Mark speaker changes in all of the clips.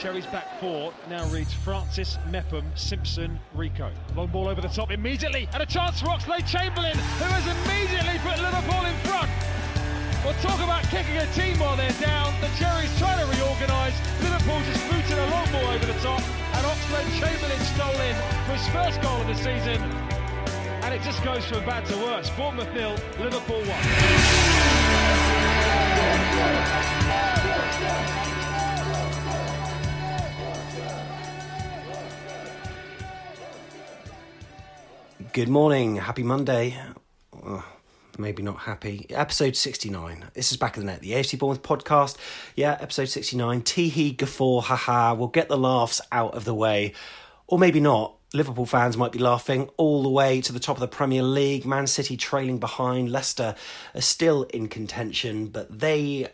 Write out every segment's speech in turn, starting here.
Speaker 1: Cherry's back four now reads Francis, Mepham, Simpson, Rico. Long ball over the top immediately, and a chance for Oxlade Chamberlain, who has immediately put Liverpool in front. Well, talk about kicking a team while they're down. The Cherries trying to reorganise. Liverpool just booted a long ball over the top, and Oxlade Chamberlain stole in for his first goal of the season. And it just goes from bad to worse. Bournemouth nil, Liverpool one.
Speaker 2: Good morning, happy Monday. Oh, maybe not happy. Episode 69. This is back of the net, the AFC Bournemouth podcast. Yeah, episode 69. Teehee, guffaw, haha. We'll get the laughs out of the way. Or maybe not. Liverpool fans might be laughing all the way to the top of the Premier League. Man City trailing behind. Leicester are still in contention, but they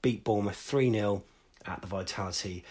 Speaker 2: beat Bournemouth 3 0 at the Vitality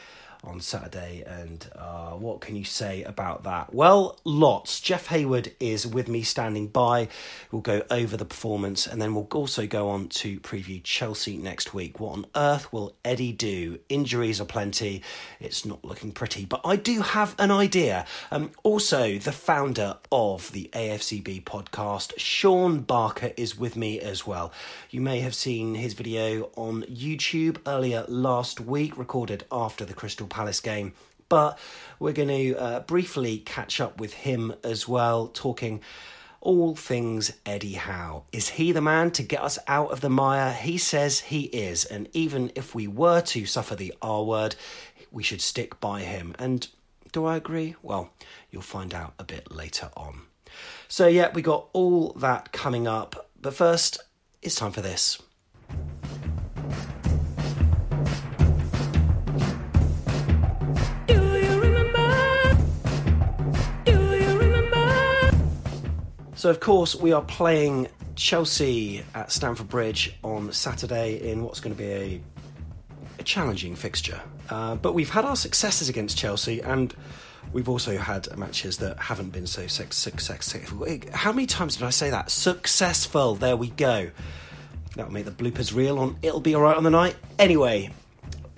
Speaker 2: on Saturday. And uh, what can you say about that? Well, lots. Jeff Hayward is with me standing by. We'll go over the performance and then we'll also go on to preview Chelsea next week. What on earth will Eddie do? Injuries are plenty. It's not looking pretty, but I do have an idea. Um, also, the founder of the AFCB podcast, Sean Barker, is with me as well. You may have seen his video on YouTube earlier last week, recorded after the Crystal Palace game. But we're going to uh, briefly catch up with him as well, talking all things Eddie Howe. Is he the man to get us out of the mire? He says he is. And even if we were to suffer the R word, we should stick by him. And do I agree? Well, you'll find out a bit later on. So, yeah, we got all that coming up. But first, it's time for this. So, of course, we are playing Chelsea at Stamford Bridge on Saturday in what's going to be a, a challenging fixture. Uh, but we've had our successes against Chelsea, and we've also had matches that haven't been so successful. How many times did I say that? Successful. There we go. That'll make the bloopers real on It'll Be Alright on the Night. Anyway,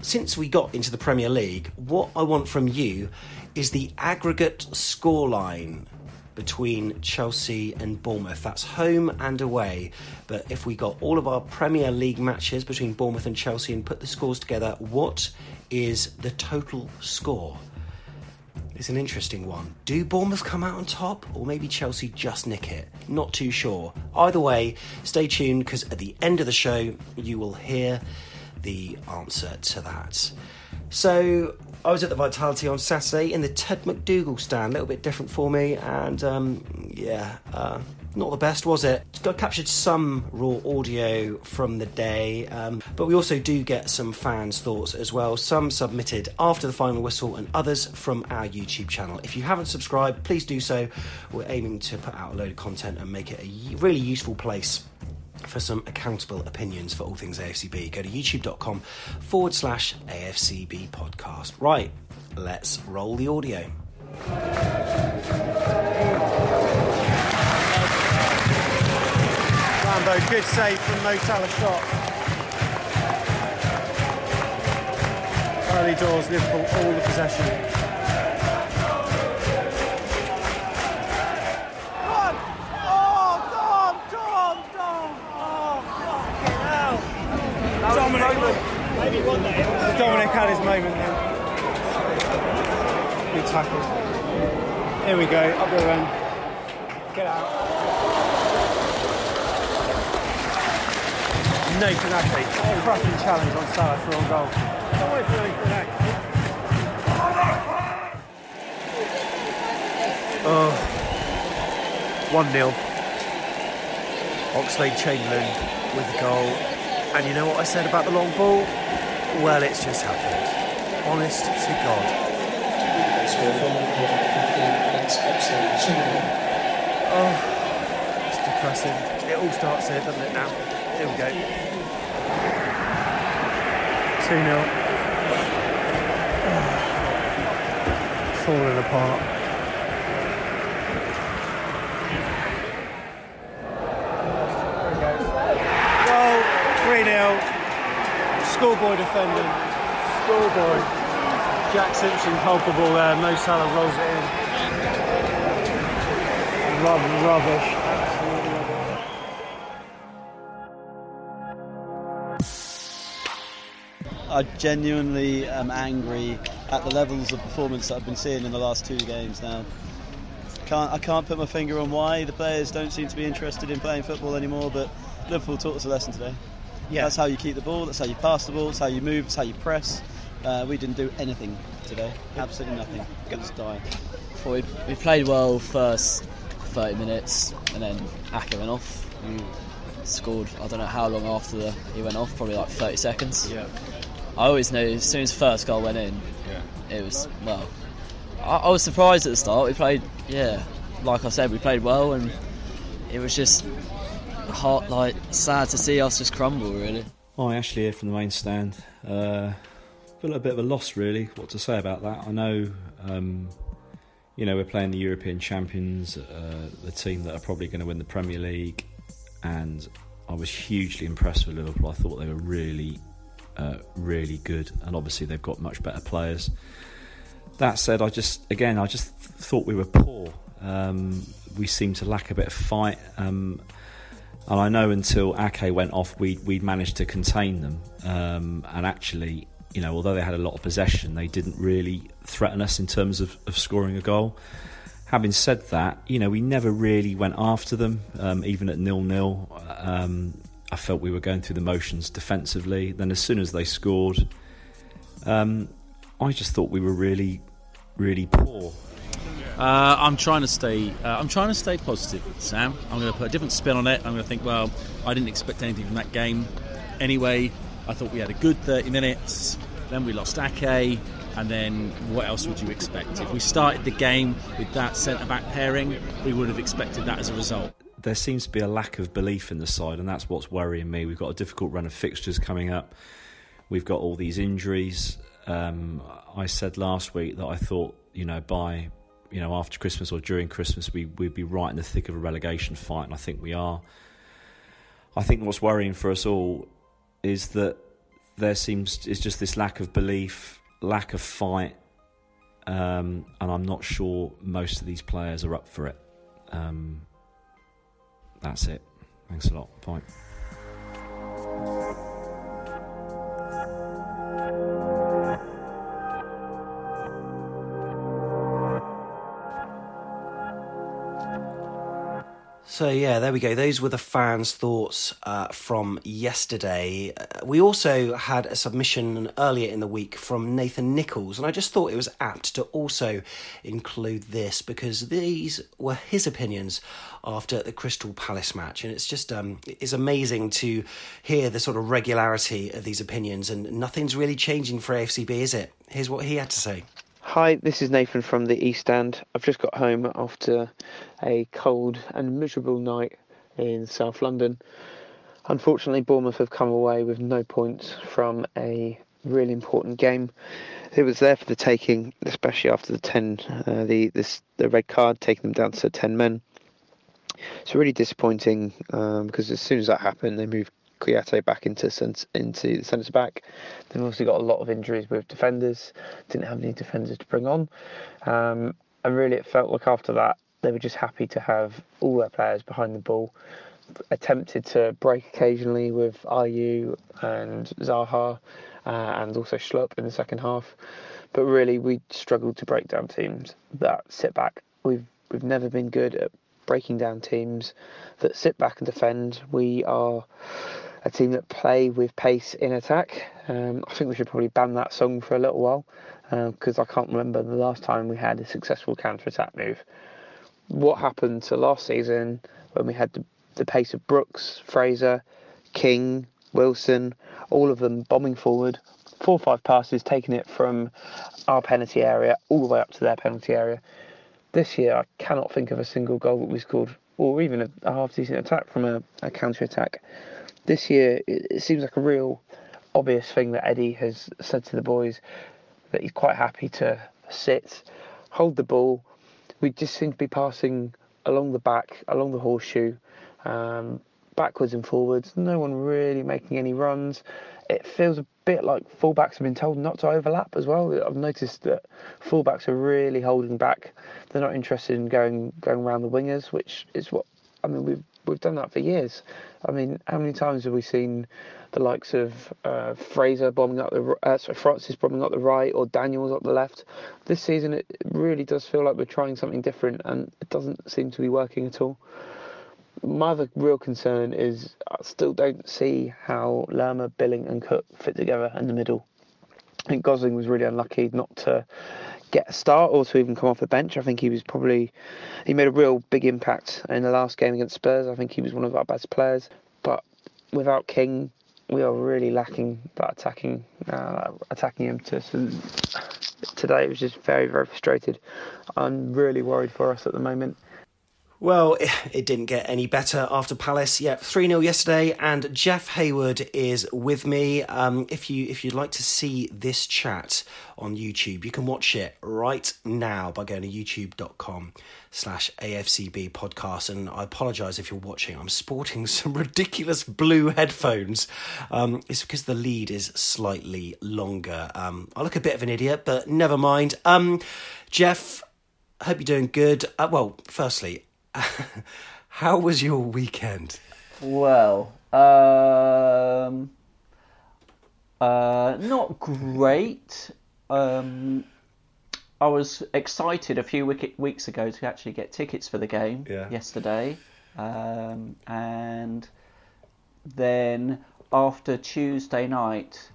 Speaker 2: since we got into the Premier League, what I want from you is the aggregate scoreline between Chelsea and Bournemouth. That's home and away. But if we got all of our Premier League matches between Bournemouth and Chelsea and put the scores together, what is the total score? It's an interesting one. Do Bournemouth come out on top, or maybe Chelsea just nick it? Not too sure. Either way, stay tuned because at the end of the show, you will hear the answer to that. So, I was at the Vitality on Saturday in the Ted MacDougall stand, a little bit different for me, and um, yeah, uh, not the best, was it? Got captured some raw audio from the day, um, but we also do get some fans' thoughts as well. Some submitted after the final whistle, and others from our YouTube channel. If you haven't subscribed, please do so. We're aiming to put out a load of content and make it a really useful place for some accountable opinions for all things AFCB. Go to youtube.com forward slash AFCB podcast. Right, let's roll the audio. Rambo, good save from Mo Salah shot. Early doors, Liverpool, all the possession. Dominic had his moment then. Good tackle. Here we go, up the end. Get out. Nathan Ake, crushing challenge on Salah for on goal. Don't wait for Nathan Ake. Oh, 1 0. Oxlade Chamberlain with the goal. And you know what I said about the long ball? Well, it's just happened. Honest to God. Oh, it's depressing. It all starts here, doesn't it, now? Here we go. 2 0. Ah. Falling apart. Goal, 3 0. Schoolboy defending. Schoolboy. Jack Simpson culpable there. Mo Salah rolls it in. Rub, rubbish. Absolutely rubbish.
Speaker 3: I genuinely am angry at the levels of performance that I've been seeing in the last two games now. Can't, I can't put my finger on why the players don't seem to be interested in playing football anymore, but Liverpool taught us a lesson today.
Speaker 2: Yeah.
Speaker 3: That's how you keep the ball, that's how you pass the ball, that's how you move, that's how you press. Uh, we didn't do anything today, absolutely nothing. Just die.
Speaker 4: Thought we, we played well first 30 minutes and then Ake went off. We scored, I don't know how long after the, he went off, probably like 30 seconds.
Speaker 5: Yeah.
Speaker 4: I always knew as soon as the first goal went in,
Speaker 5: Yeah.
Speaker 4: it was, well, I, I was surprised at the start. We played, yeah, like I said, we played well and it was just hot, like sad to see us just crumble, really.
Speaker 6: Hi, Ashley here from the main stand. Uh, feel a bit of a loss, really. What to say about that? I know, um, you know, we're playing the European champions, uh, the team that are probably going to win the Premier League, and I was hugely impressed with Liverpool. I thought they were really, uh, really good, and obviously they've got much better players. That said, I just again, I just thought we were poor. Um, we seemed to lack a bit of fight. Um, and I know until Ake went off, we we managed to contain them. Um, and actually, you know, although they had a lot of possession, they didn't really threaten us in terms of, of scoring a goal. Having said that, you know, we never really went after them, um, even at nil nil. Um, I felt we were going through the motions defensively. Then, as soon as they scored, um, I just thought we were really, really poor.
Speaker 5: Uh, I'm trying to stay. Uh, I'm trying to stay positive, Sam. I'm going to put a different spin on it. I'm going to think, well, I didn't expect anything from that game. Anyway, I thought we had a good 30 minutes. Then we lost Ake, and then what else would you expect? If we started the game with that centre back pairing, we would have expected that as a result.
Speaker 6: there seems to be a lack of belief in the side, and that's what's worrying me. We've got a difficult run of fixtures coming up. We've got all these injuries. Um, I said last week that I thought, you know, by you know after Christmas or during Christmas, we we'd be right in the thick of a relegation fight, and I think we are. I think what's worrying for us all is that there seems is just this lack of belief, lack of fight, um, and I'm not sure most of these players are up for it. Um, that's it. Thanks a lot. Bye.
Speaker 2: So yeah, there we go. Those were the fans' thoughts uh, from yesterday. Uh, we also had a submission earlier in the week from Nathan Nichols, and I just thought it was apt to also include this because these were his opinions after the Crystal Palace match, and it's just um, it's amazing to hear the sort of regularity of these opinions, and nothing's really changing for AFCB, is it? Here's what he had to say.
Speaker 7: Hi, this is Nathan from the East Stand. I've just got home after a cold and miserable night in South London. Unfortunately, Bournemouth have come away with no points from a really important game. It was there for the taking, especially after the ten, uh, the this, the red card taking them down to ten men. It's really disappointing um, because as soon as that happened, they moved Kouyaté back into into the centre back. They've obviously got a lot of injuries with defenders. Didn't have any defenders to bring on, um, and really it felt like after that they were just happy to have all their players behind the ball. Attempted to break occasionally with Ayew and Zaha, uh, and also Schlupp in the second half. But really, we struggled to break down teams that sit back. We've we've never been good at breaking down teams that sit back and defend. We are a team that play with pace in attack. Um, I think we should probably ban that song for a little while because uh, I can't remember the last time we had a successful counter attack move. What happened to last season when we had the, the pace of Brooks, Fraser, King, Wilson, all of them bombing forward, four or five passes, taking it from our penalty area all the way up to their penalty area. This year, I cannot think of a single goal that we scored, or even a, a half decent attack from a, a counter attack this year it, it seems like a real obvious thing that Eddie has said to the boys that he's quite happy to sit, hold the ball. We just seem to be passing along the back, along the horseshoe, um, backwards and forwards. No one really making any runs. It feels a bit like fullbacks have been told not to overlap as well. I've noticed that fullbacks are really holding back. They're not interested in going going around the wingers, which is what I mean. We've we've done that for years. I mean, how many times have we seen the likes of uh, Fraser bombing up the uh, sorry, Francis bombing up the right or Daniels up the left? This season, it really does feel like we're trying something different, and it doesn't seem to be working at all. My other real concern is I still don't see how Lerma, Billing, and Cook fit together in the middle. I think Gosling was really unlucky not to get a start or to even come off the bench. I think he was probably he made a real big impact in the last game against Spurs. I think he was one of our best players. But without King, we are really lacking that attacking uh, attacking impetus. And today it was just very very frustrated. I'm really worried for us at the moment.
Speaker 2: Well, it didn't get any better after Palace. Yeah, 3 0 yesterday, and Jeff Hayward is with me. Um, if, you, if you'd like to see this chat on YouTube, you can watch it right now by going to youtube.com slash AFCB podcast. And I apologise if you're watching, I'm sporting some ridiculous blue headphones. Um, it's because the lead is slightly longer. Um, I look a bit of an idiot, but never mind. Um, Jeff, hope you're doing good. Uh, well, firstly, How was your weekend?
Speaker 8: Well, um, uh, not great. Um, I was excited a few weeks ago to actually get tickets for the game yeah. yesterday, um, and then after Tuesday night,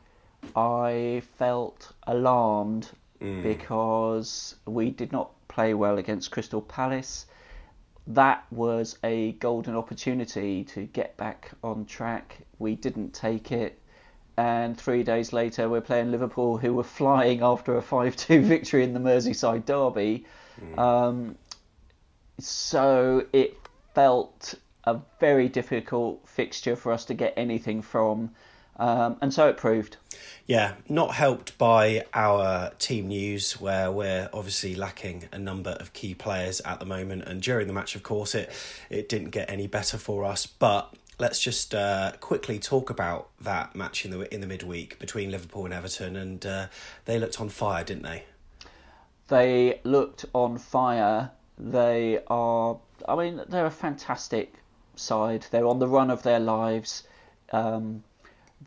Speaker 8: I felt alarmed mm. because we did not play well against Crystal Palace that was a golden opportunity to get back on track. We didn't take it. And three days later, we're playing Liverpool, who were flying after a 5 2 victory in the Merseyside Derby. Mm. Um, so it felt a very difficult fixture for us to get anything from. Um, and so it proved.
Speaker 2: Yeah, not helped by our team news, where we're obviously lacking a number of key players at the moment. And during the match, of course, it it didn't get any better for us. But let's just uh, quickly talk about that match in the in the midweek between Liverpool and Everton, and uh, they looked on fire, didn't they?
Speaker 8: They looked on fire. They are. I mean, they're a fantastic side. They're on the run of their lives. Um,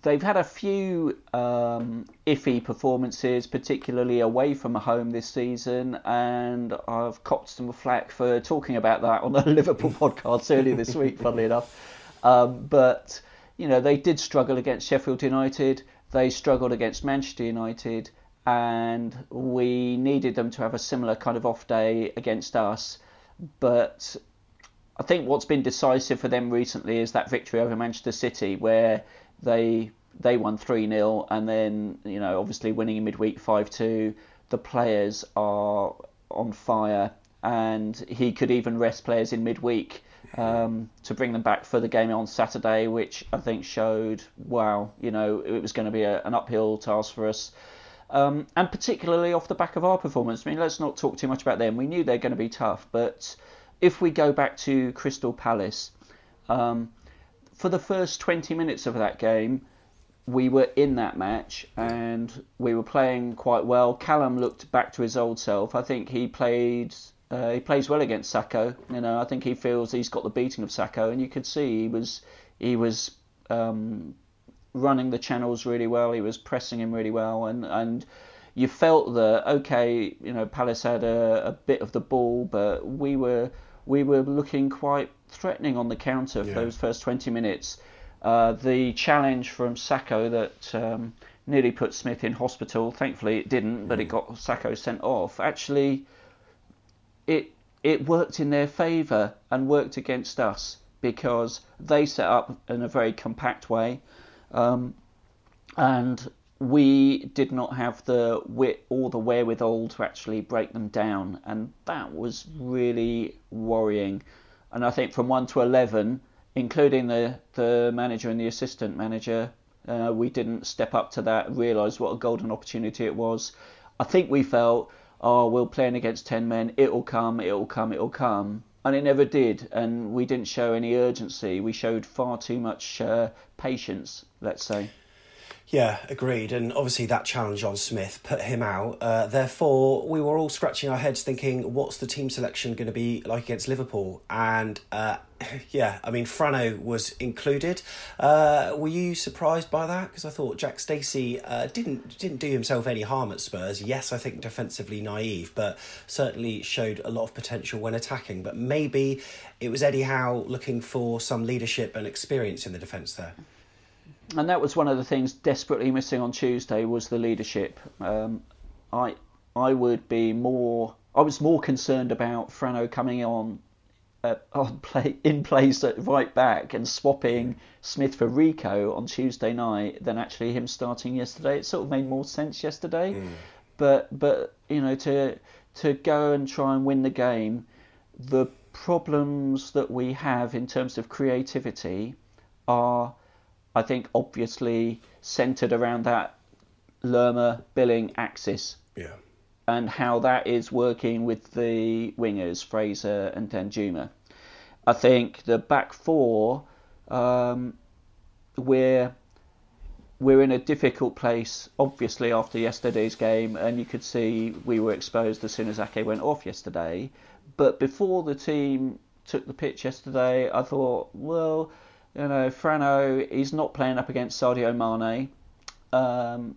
Speaker 8: they've had a few um, iffy performances, particularly away from home this season, and I've copped some flack for talking about that on the Liverpool podcast earlier this week, funnily enough. Um, but you know they did struggle against Sheffield United. They struggled against Manchester United, and we needed them to have a similar kind of off day against us. But I think what's been decisive for them recently is that victory over Manchester City, where they they won 3 0, and then, you know, obviously winning in midweek 5 2. The players are on fire, and he could even rest players in midweek um, to bring them back for the game on Saturday, which I think showed, wow, you know, it was going to be a, an uphill task for us. Um, and particularly off the back of our performance. I mean, let's not talk too much about them. We knew they're going to be tough, but if we go back to Crystal Palace, um, for the first 20 minutes of that game, we were in that match and we were playing quite well. Callum looked back to his old self. I think he played. Uh, he plays well against Sakho. You know, I think he feels he's got the beating of Sakho, and you could see he was he was um, running the channels really well. He was pressing him really well, and and you felt that okay, you know, Palace had a, a bit of the ball, but we were we were looking quite threatening on the counter for yeah. those first 20 minutes. Uh, the challenge from Sakho that um, nearly put Smith in hospital. Thankfully, it didn't, but it mm. got Sakho sent off. Actually, it it worked in their favour and worked against us because they set up in a very compact way, um, and we did not have the wit or the wherewithal to actually break them down, and that was really worrying. And I think from one to eleven, including the the manager and the assistant manager, uh, we didn't step up to that, realise what a golden opportunity it was. I think we felt, oh, we're playing against ten men, it'll come, it'll come, it'll come. And it never did, and we didn't show any urgency. We showed far too much uh, patience, let's say.
Speaker 2: Yeah, agreed. And obviously, that challenge on Smith put him out. Uh, therefore, we were all scratching our heads thinking, what's the team selection going to be like against Liverpool? And uh, yeah, I mean, Frano was included. Uh, were you surprised by that? Because I thought Jack Stacey uh, didn't didn't do himself any harm at Spurs. Yes, I think defensively naive, but certainly showed a lot of potential when attacking. But maybe it was Eddie Howe looking for some leadership and experience in the defence there
Speaker 8: and that was one of the things desperately missing on Tuesday was the leadership. Um, I I would be more. I was more concerned about Frano coming on uh, on play in place at right back and swapping Smith for Rico on Tuesday night than actually him starting yesterday. It sort of made more sense yesterday, mm. but but you know to to go and try and win the game, the problems that we have in terms of creativity are I think obviously centered around that Lerma Billing axis.
Speaker 2: Yeah.
Speaker 8: And how that is working with the wingers, Fraser and Danjuma. I think the back four, um, we're we're in a difficult place, obviously after yesterday's game, and you could see we were exposed as soon as Ake went off yesterday. But before the team took the pitch yesterday, I thought, well, you know, Frano, is not playing up against Sadio Mane. Um,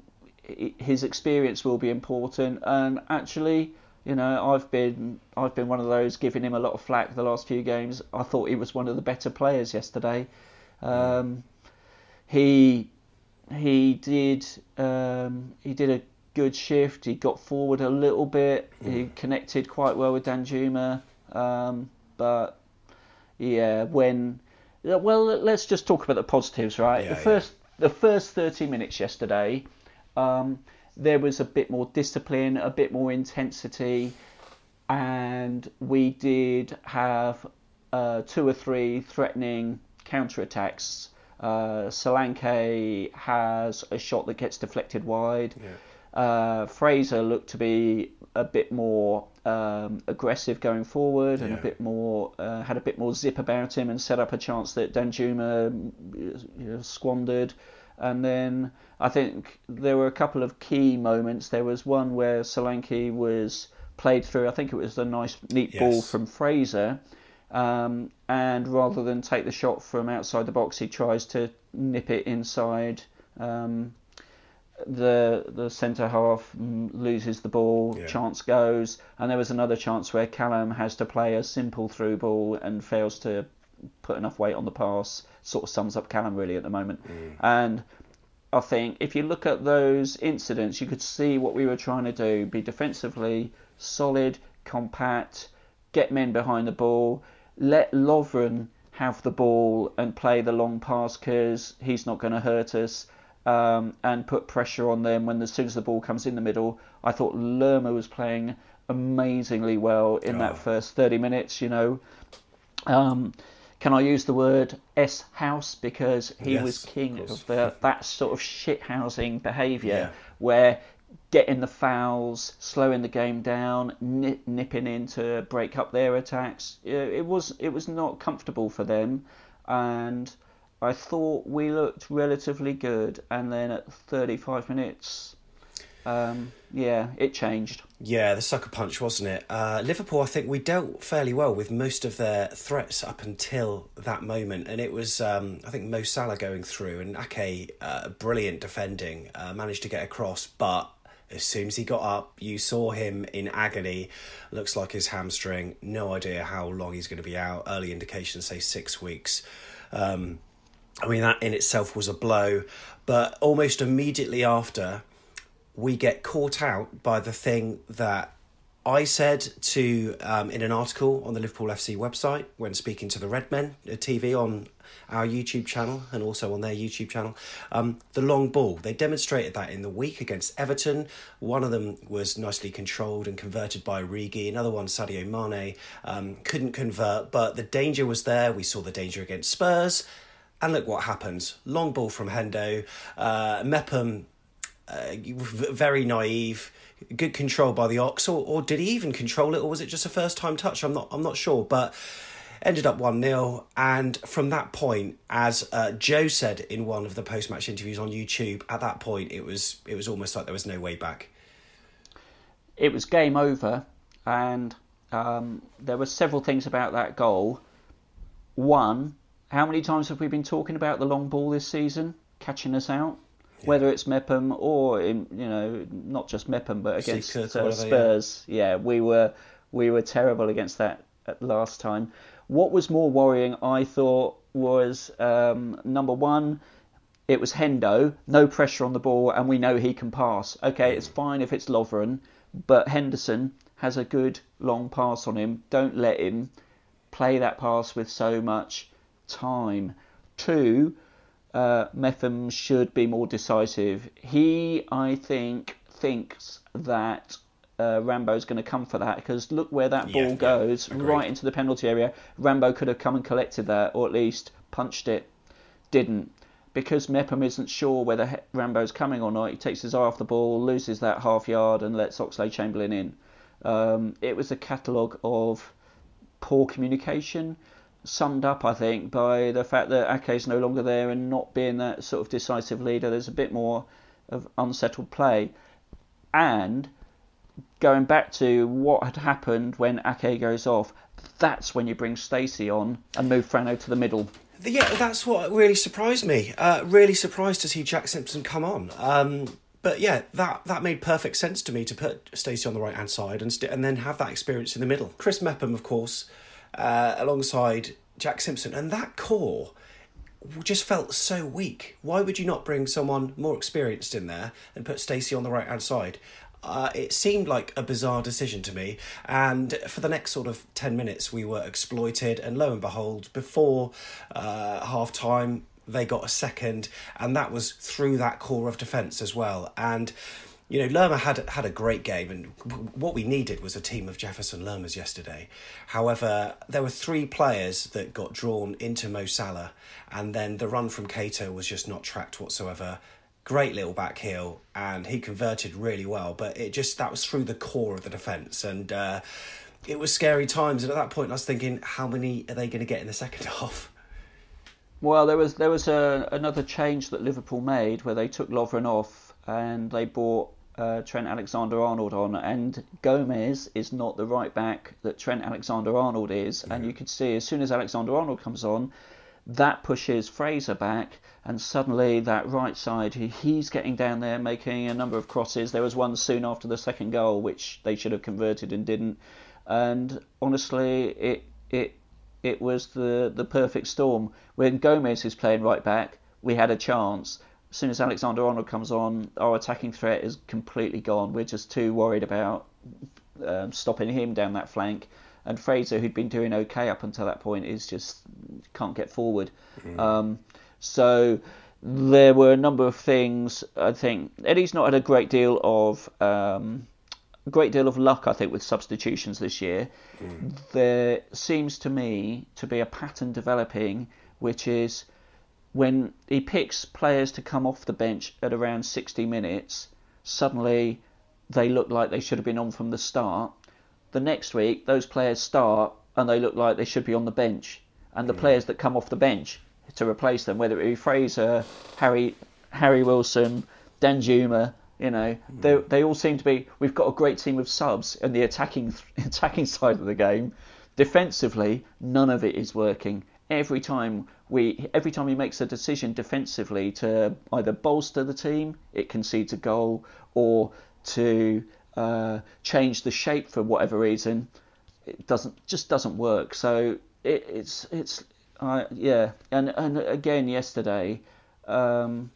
Speaker 8: his experience will be important, and actually, you know, I've been I've been one of those giving him a lot of flack the last few games. I thought he was one of the better players yesterday. Um, he he did um, he did a good shift. He got forward a little bit. He connected quite well with Danjuma, um, but yeah, when well, let's just talk about the positives, right? Yeah, the first yeah. the first thirty minutes yesterday, um, there was a bit more discipline, a bit more intensity, and we did have uh, two or three threatening counter attacks. Uh, Solanke has a shot that gets deflected wide. Yeah. Uh, Fraser looked to be a bit more um, aggressive going forward and yeah. a bit more uh, had a bit more zip about him and set up a chance that Danjuma you know, squandered. And then I think there were a couple of key moments. There was one where Solanke was played through. I think it was a nice neat yes. ball from Fraser. Um, and rather than take the shot from outside the box, he tries to nip it inside Um, the the centre half mm, loses the ball,
Speaker 2: Yeah.
Speaker 8: chance goes, and there was another chance where Callum has to play a simple through ball and fails to put enough weight on the pass. Sort of sums up Callum really at the moment. And I think if you look at those incidents, you could see what we were trying to do: be defensively solid, compact, get men behind the ball, let Lovren have the ball and play the long pass because he's not going to hurt us. Um, and put pressure on them when as soon as the ball comes in the middle. I thought Lerma was playing amazingly well in that first 30 minutes. You know, um, can I use the word S house because he
Speaker 2: Yes,
Speaker 8: was king
Speaker 2: of
Speaker 8: of, the, that sort of shit housing behaviour
Speaker 2: Yeah.
Speaker 8: where getting the fouls, slowing the game down, nip, nipping in to break up their attacks. It was it was not comfortable for them, and I thought we looked relatively good. And then at 35 minutes, um, yeah, it changed.
Speaker 2: Yeah, the sucker punch, wasn't it? Uh, Liverpool, I think we dealt fairly well with most of their threats up until that moment, and it was um, I think Mo Salah going through and Ake, uh, brilliant defending, uh, managed to get across, but as soon as he got up, you saw him in agony. Looks like his hamstring. No idea how long he's going to be out. Early indications say six weeks. Um, I mean, that in itself was a blow, but almost immediately after, we get caught out by the thing that I said to um, in an article on the Liverpool FC website when speaking to the Redmen uh, TV on our YouTube channel and also on their YouTube channel. Um, the long ball. They demonstrated that in the week against Everton. One of them was nicely controlled and converted by Origi. Another one, Sadio Mane, um, couldn't convert, but the danger was there. We saw the danger against Spurs. And look what happens. Long ball from Hendo. Uh, Mepham uh, very naive, good control by the Ox, or, or did he even control it, or was it just a first time touch? I'm not I'm not sure, but ended up one 0 and from that point, as uh, Joe said in one of the post match interviews on YouTube, at that point it was it was almost like there was no way back.
Speaker 8: it was game over, and um, there were several things about that goal. One, how many times have we been talking about the long ball this season catching us out? Whether it's Mepham or in, you know not just Mepham but against uh,
Speaker 2: whatever, yeah.
Speaker 8: Spurs, yeah. we were we were terrible against that at last time. What was more worrying, I thought, was um, number one, it was Hendo, no pressure on the ball, and we know he can pass. Okay, it's fine if it's Lovren, but Henderson has a good long pass on him. Don't let him play that pass with so much time. Two, uh, Mepham should be more decisive. He, I think, thinks that uh, Rambo's going to come for that because look where that ball
Speaker 2: yeah,
Speaker 8: goes,
Speaker 2: agreed.
Speaker 8: right into the penalty area. Rambo could have come and collected that, or at least punched it. Didn't. Because Mepham isn't sure whether He- Rambo's coming or not, he takes his eye off the ball, loses that half yard, and lets Oxlade Chamberlain in. Um, it was a catalogue of poor communication, summed up, I think, by the fact that Ake is no longer there and not being that sort of decisive leader. There's a bit more of unsettled play. And going back to what had happened when Ake goes off, that's when you bring Stacey on and move Frano to the middle.
Speaker 2: Yeah, that's what really surprised me. Uh, really surprised to see Jack Simpson come on. Um, but yeah, that that made perfect sense to me to put Stacey on the right hand side and st- and then have that experience in the middle. Chris Mepham, of course, uh, alongside Jack Simpson, and that core just felt so weak. Why would you not bring someone more experienced in there and put Stacey on the right hand side? Uh, it seemed like a bizarre decision to me, and for the next sort of 10 minutes, we were exploited. And lo and behold, before uh, half time, they got a second, and that was through that core of defence as well. And you know, Lerma had had a great game, and what we needed was a team of Jefferson Lermas yesterday. However, there were three players that got drawn into Mo Salah, and then the run from Keita was just not tracked whatsoever. Great little back heel, and he converted really well, but it just that was through the core of the defence, and uh, it was scary times. And at that point, I was thinking, how many are they going to get in the second half?
Speaker 8: Well, there was there was a, another change that Liverpool made where they took Lovren off and they brought uh, Trent Alexander-Arnold on, and Gomez is not the right back that Trent Alexander-Arnold is, and you could see as soon as Alexander-Arnold comes on, that pushes Fraser back, and suddenly that right side, he's getting down there making a number of crosses. There was one soon after the second goal which they should have converted and didn't. And honestly, it it it was the the perfect storm. When Gomez is playing right back, we had a chance. As soon as Alexander Arnold comes on, our attacking threat is completely gone. We're just too worried about um, stopping him down that flank and Fraser, who'd been doing okay up until that point, is just can't get forward. Mm. Um, so there were a number of things. I think Eddie's not had a great deal of um, great deal of luck. I think with substitutions this year, mm. there seems to me to be a pattern developing, which is when he picks players to come off the bench at around 60 minutes, suddenly they look like they should have been on from the start the next week those players start and they look like they should be on the bench, and the players that come off the bench to replace them, whether it be Fraser, Harry, Harry Wilson, Danjuma, you know, mm. they they all seem to be. We've got a great team of subs in the attacking attacking side of the game. Defensively, none of it is working. Every time we, every time he makes a decision defensively to either bolster the team, it concedes a goal, or to uh, change the shape for whatever reason, it doesn't just doesn't work. So it, it's it's uh, yeah, and and again yesterday, um,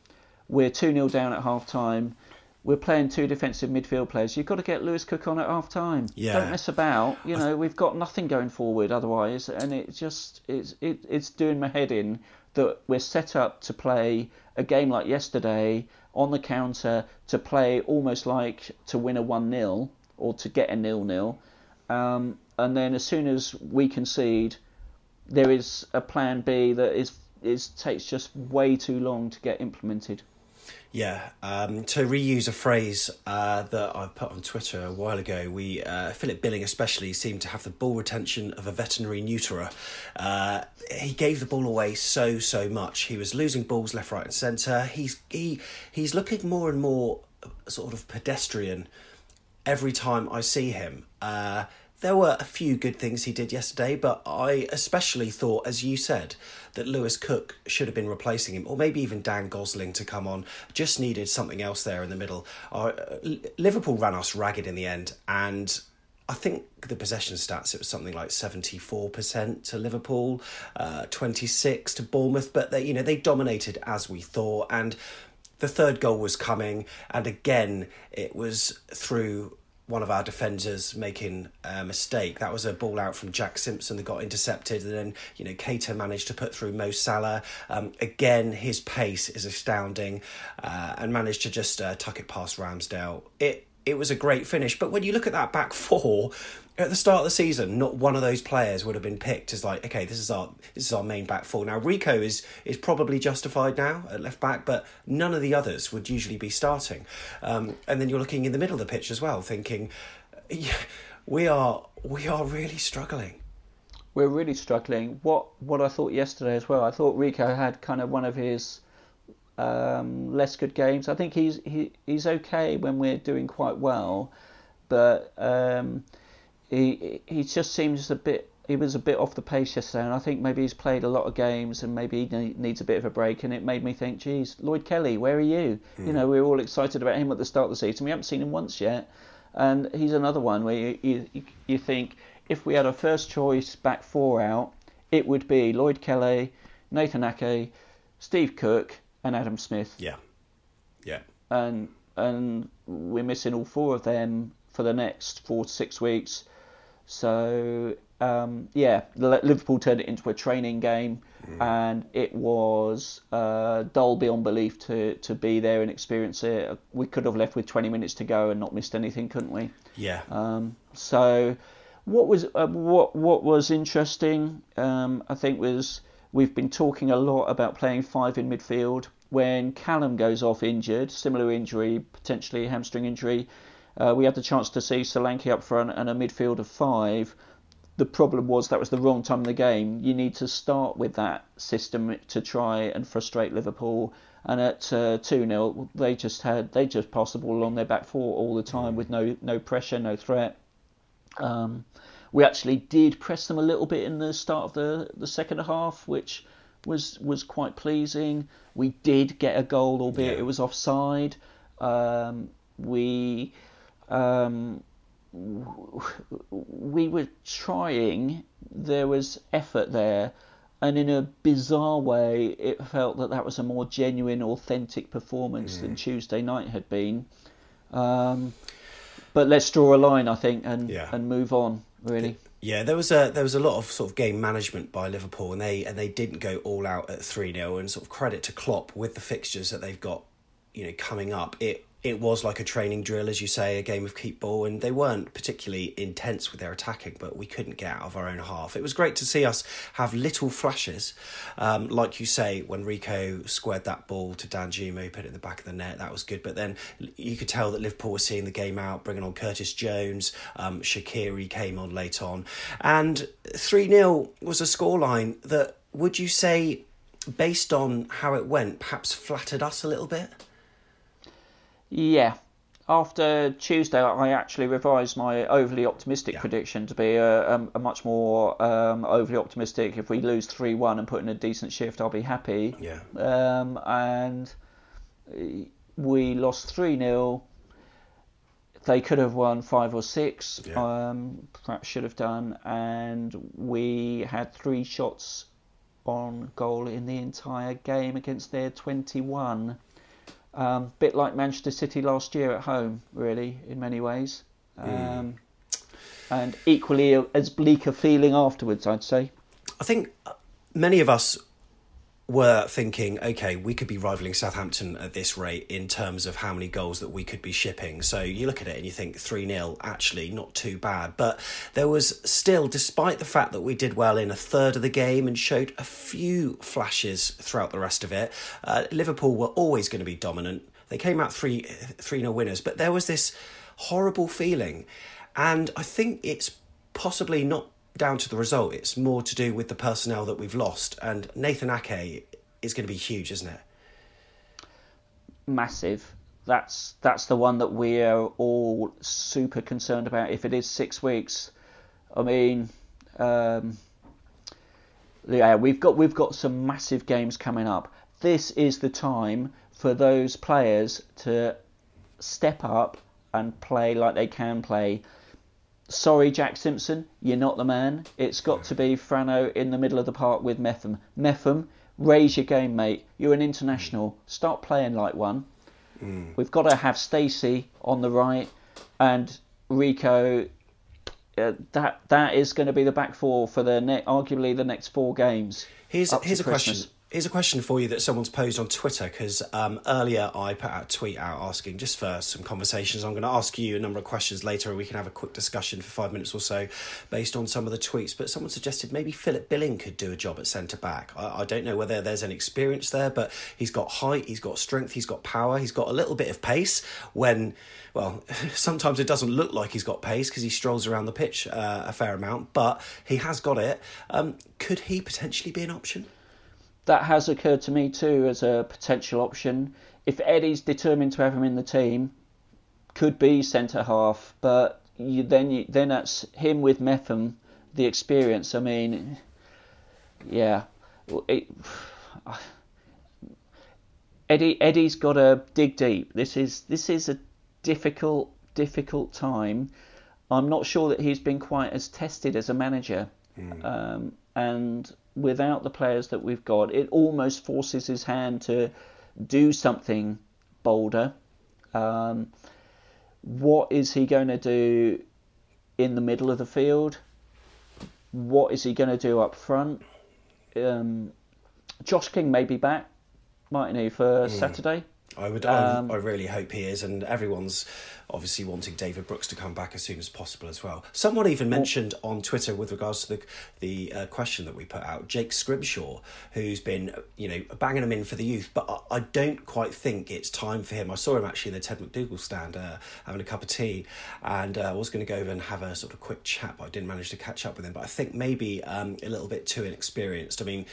Speaker 8: we're two 0 down at half time. We're playing two defensive midfield players. You've got to get Lewis Cook on at half time. Yeah. Don't mess about. You know we've got nothing going forward otherwise, and it just it's it, it's doing my head in that we're set up to play a game like yesterday on the counter to play almost like to win a 1 0 or to get a nil nil. Um, and then as soon as we concede, there is a plan B that is, is takes just way too long to get implemented.
Speaker 2: Yeah, um, to reuse a phrase uh, that I put on Twitter a while ago, we uh, Philip Billing especially seemed to have the ball retention of a veterinary neuterer. Uh, he gave the ball away so so much. He was losing balls left, right, and centre. He's he he's looking more and more sort of pedestrian every time I see him. There were a few good things he did yesterday, but I especially thought, as you said, that Lewis Cook should have been replacing him, or maybe even Dan Gosling to come on. Just needed something else there in the middle. Uh, Liverpool ran us ragged in the end, and I think the possession stats, it was something like 74% to Liverpool, uh, 26 to Bournemouth, but they, you know, they dominated as we thought. And the third goal was coming, and again, it was through one of our defenders making a mistake. That was a ball out from Jack Simpson that got intercepted, and then you know Keita managed to put through Mo Salah. Um, again, his pace is astounding, uh, and managed to just uh, tuck it past Ramsdale. It it was a great finish, but when you look at that back four, at the start of the season, not one of those players would have been picked as like, okay, this is our this is our main back four. Now Rico is is probably justified now at left back, but none of the others would usually be starting. Um, and then you're looking in the middle of the pitch as well, thinking, yeah, we are we are really struggling.
Speaker 8: We're really struggling. What what I thought yesterday as well. I thought Rico had kind of one of his um, less good games. I think he's he, he's okay when we're doing quite well, but. Um, he he just seems a bit he was a bit off the pace yesterday, and I think maybe he's played a lot of games and maybe he needs a bit of a break. And it made me think, geez, Lloyd Kelly, where are you? Mm. You know, we were all excited about him at the start of the season. We haven't seen him once yet, and he's another one where you you, you think if we had a first choice back four out, it would be Lloyd Kelly, Nathan Ake, Steve Cook, and Adam Smith.
Speaker 2: Yeah, yeah.
Speaker 8: And and we're missing all four of them for the next four to six weeks so um, yeah, Liverpool turned it into a training game, mm. and it was uh, dull beyond belief to to be there and experience it. We could have left with 20 minutes to go and not missed anything, couldn't we?
Speaker 2: Yeah.
Speaker 8: Um, so what was uh, what what was interesting, um, I think, was we've been talking a lot about playing five in midfield. When Callum goes off injured, similar injury, potentially hamstring injury, uh, we had the chance to see Solanke up front and a midfield of five. The problem was that was the wrong time in the game. You need to start with that system to try and frustrate Liverpool. And at uh, two 0 they just had they just passed the ball along their back four all the time with no no pressure, no threat. Um, we actually did press them a little bit in the start of the the second half, which was was quite pleasing. We did get a goal, albeit yeah. it was offside. Um, we um, we were trying. There was effort there, and in a bizarre way, it felt that that was a more genuine, authentic performance mm. than Tuesday night had been. Um, but let's draw a line, I think, and yeah. and move on. Really.
Speaker 2: Yeah, there was a there was a lot of sort of game management by Liverpool, and they and they didn't go all out at three 0 And sort of credit to Klopp with the fixtures that they've got, you know, coming up. It it was like a training drill, as you say, a game of keep ball, and they weren't particularly intense with their attacking, but we couldn't get out of our own half. It was great to see us have little flashes, um, like you say, when Rico squared that ball to Dan Danjuma, put it in the back of the net, that was good. But then you could tell that Liverpool was seeing the game out, bringing on Curtis Jones, um, Shaqiri came on late on, and 3 0 was a scoreline that, would you say, based on how it went, perhaps flattered us a little bit?
Speaker 8: Yeah. After Tuesday, I actually revised my overly optimistic yeah. prediction to be a, a, a much more um, overly optimistic. If we lose 3 1 and put in a decent shift, I'll be happy.
Speaker 2: Yeah.
Speaker 8: Um, and we lost 3 0. They could have won 5 or 6, yeah. um, perhaps should have done. And we had three shots on goal in the entire game against their 21. Um, bit like Manchester City last year at home, really, in many ways. Hmm. Um, mm. And equally as bleak a feeling afterwards, I'd say.
Speaker 2: I think many of us were thinking, okay, we could be rivaling Southampton at this rate in terms of how many goals that we could be shipping. So you look at it and you think 3 0, actually, not too bad. But there was still, despite the fact that we did well in a third of the game and showed a few flashes throughout the rest of it, uh, Liverpool were always going to be dominant. They came out 3 3 0 winners, but there was this horrible feeling. And I think it's possibly not down to the result. It's more to do with the personnel that we've lost. And Nathan Ake is going to be huge, isn't it?
Speaker 8: Massive. That's that's the one that we're all super concerned about. If it is six weeks, I mean, um, yeah, we've got we've got some massive games coming up. This is the time for those players to step up and play like they can play sorry, Jack Simpson, you're not the man. It's got to be Frano in the middle of the park with Mepham. Mepham, raise your game, mate. You're an international. Start playing like one. Mm. We've got to have Stacey on the right and Rico. Uh, that that is going to be the back four for the ne- arguably the next four games.
Speaker 2: Here's here's a question. Here's a question for you that someone's posed on Twitter because um, earlier I put out a tweet out asking just for some conversations. I'm going to ask you a number of questions later and we can have a quick discussion for five minutes or so based on some of the tweets. But someone suggested maybe Philip Billing could do a job at centre back. I, I don't know whether there's any experience there, but he's got height, he's got strength, he's got power, he's got a little bit of pace when, well, sometimes it doesn't look like he's got pace because he strolls around the pitch uh, a fair amount, but he has got it. Um, could he potentially be an option?
Speaker 8: That has occurred to me too as a potential option. If Eddie's determined to have him in the team, could be centre half, but you, then you, then that's him with Mepham, the experience. I mean, yeah, it, Eddie Eddie's got to dig deep. This is this is a difficult difficult time. I'm not sure that he's been quite as tested as a manager, mm. um, and without the players that we've got, it almost forces his hand to do something bolder. Um, what is he going to do in the middle of the field? What is he going to do up front? Um, Josh King may be back, mightn't he, for mm. Saturday?
Speaker 2: I would. Um, I, I really hope he is, and everyone's obviously wanting David Brooks to come back as soon as possible as well. Someone even mentioned on Twitter with regards to the the uh, question that we put out, Jake Scrimshaw, who's been you know banging him in for the youth, but I, I don't quite think it's time for him. I saw him actually in the Ted MacDougall stand uh, having a cup of tea, and uh, I was going to go over and have a sort of quick chat, but I didn't manage to catch up with him. But I think maybe um, a little bit too inexperienced. I mean,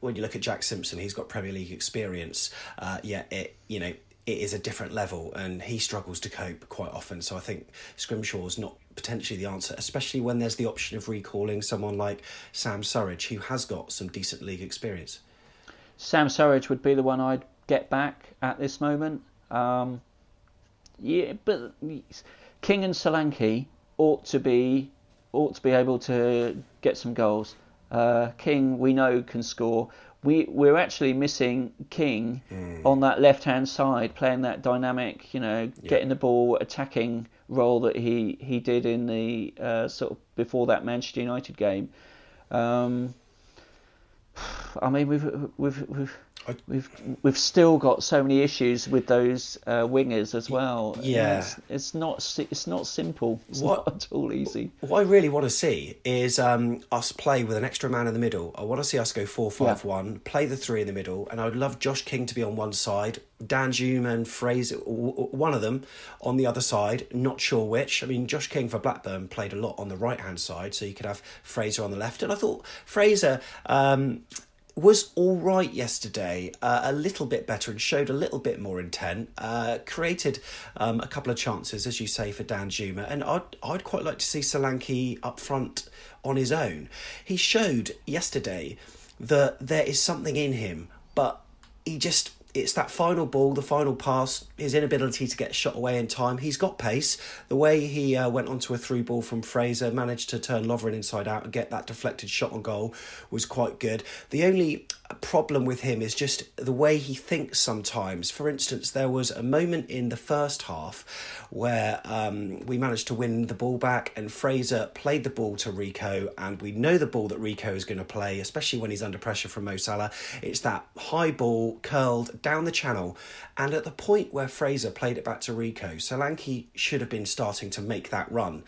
Speaker 2: when you look at Jack Simpson, he's got Premier League experience, uh, yet it you know it is a different level and he struggles to cope quite often. So I think Scrimshaw's not potentially the answer, especially when there's the option of recalling someone like Sam Surridge, who has got some decent league experience.
Speaker 8: Sam Surridge would be the one I'd get back at this moment. Um, yeah, but King and Solanke ought to be ought to be able to get some goals. Uh, King, we know, can score. We we're actually missing King mm. on that left hand side, playing that dynamic, you know, yeah. getting the ball, attacking role that he he did in the uh, sort of before that Manchester United game. Um, I mean, we've we've we've we've we've still got so many issues with those uh, wingers as well.
Speaker 2: Yeah,
Speaker 8: it's, it's, not it's not simple. It's what, not at all easy.
Speaker 2: What I really want to see is um, us play with an extra man in the middle. I want to see us go four five yeah. one, play the three in the middle, and I would love Josh King to be on one side, Danjuma and Fraser, one of them on the other side. Not sure which. I mean, Josh King for Blackburn played a lot on the right hand side, so you could have Fraser on the left, and I thought Fraser. Um, was all right yesterday, uh, a little bit better and showed a little bit more intent. Uh, created um, a couple of chances, as you say, for Danjuma, and I'd I'd quite like to see Solanke up front on his own. He showed yesterday that there is something in him, but he just it's that final ball, the final pass, his inability to get shot away in time. He's got pace. The way he uh, went onto a through ball from Fraser, managed to turn Lovren inside out and get that deflected shot on goal was quite good. The only problem with him is just the way he thinks sometimes. For instance, there was a moment in the first half where um, we managed to win the ball back, and Fraser played the ball to Rico, and we know the ball that Rico is going to play, especially when he's under pressure from Mo Salah. It's that high ball curled down the channel, and at the point where Fraser played it back to Rico, Solanke should have been starting to make that run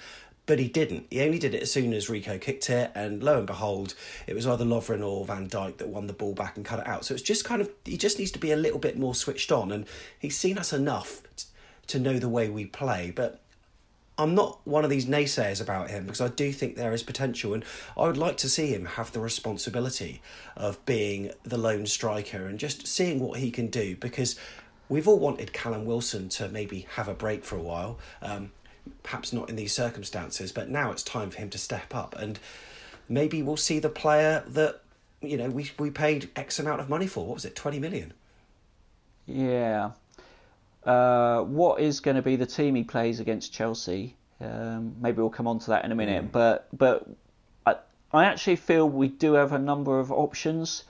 Speaker 2: but he didn't. He only did it as soon as Rico kicked it, and lo and behold, it was either Lovren or Van Dijk that won the ball back and cut it out. So it's just kind of he just needs to be a little bit more switched on, and he's seen us enough to know the way we play. But I'm not one of these naysayers about him because I do think there is potential, and I would like to see him have the responsibility of being the lone striker and just seeing what he can do because. We've all wanted Callum Wilson to maybe have a break for a while. Um, perhaps not in these circumstances, but now it's time for him to step up and maybe we'll see the player that you know we we paid X amount of money for. What was it, twenty million?
Speaker 8: Yeah. Uh, what is going to be the team he plays against Chelsea? Um, maybe we'll come on to that in a minute. Mm. But but I, I actually feel we do have a number of options.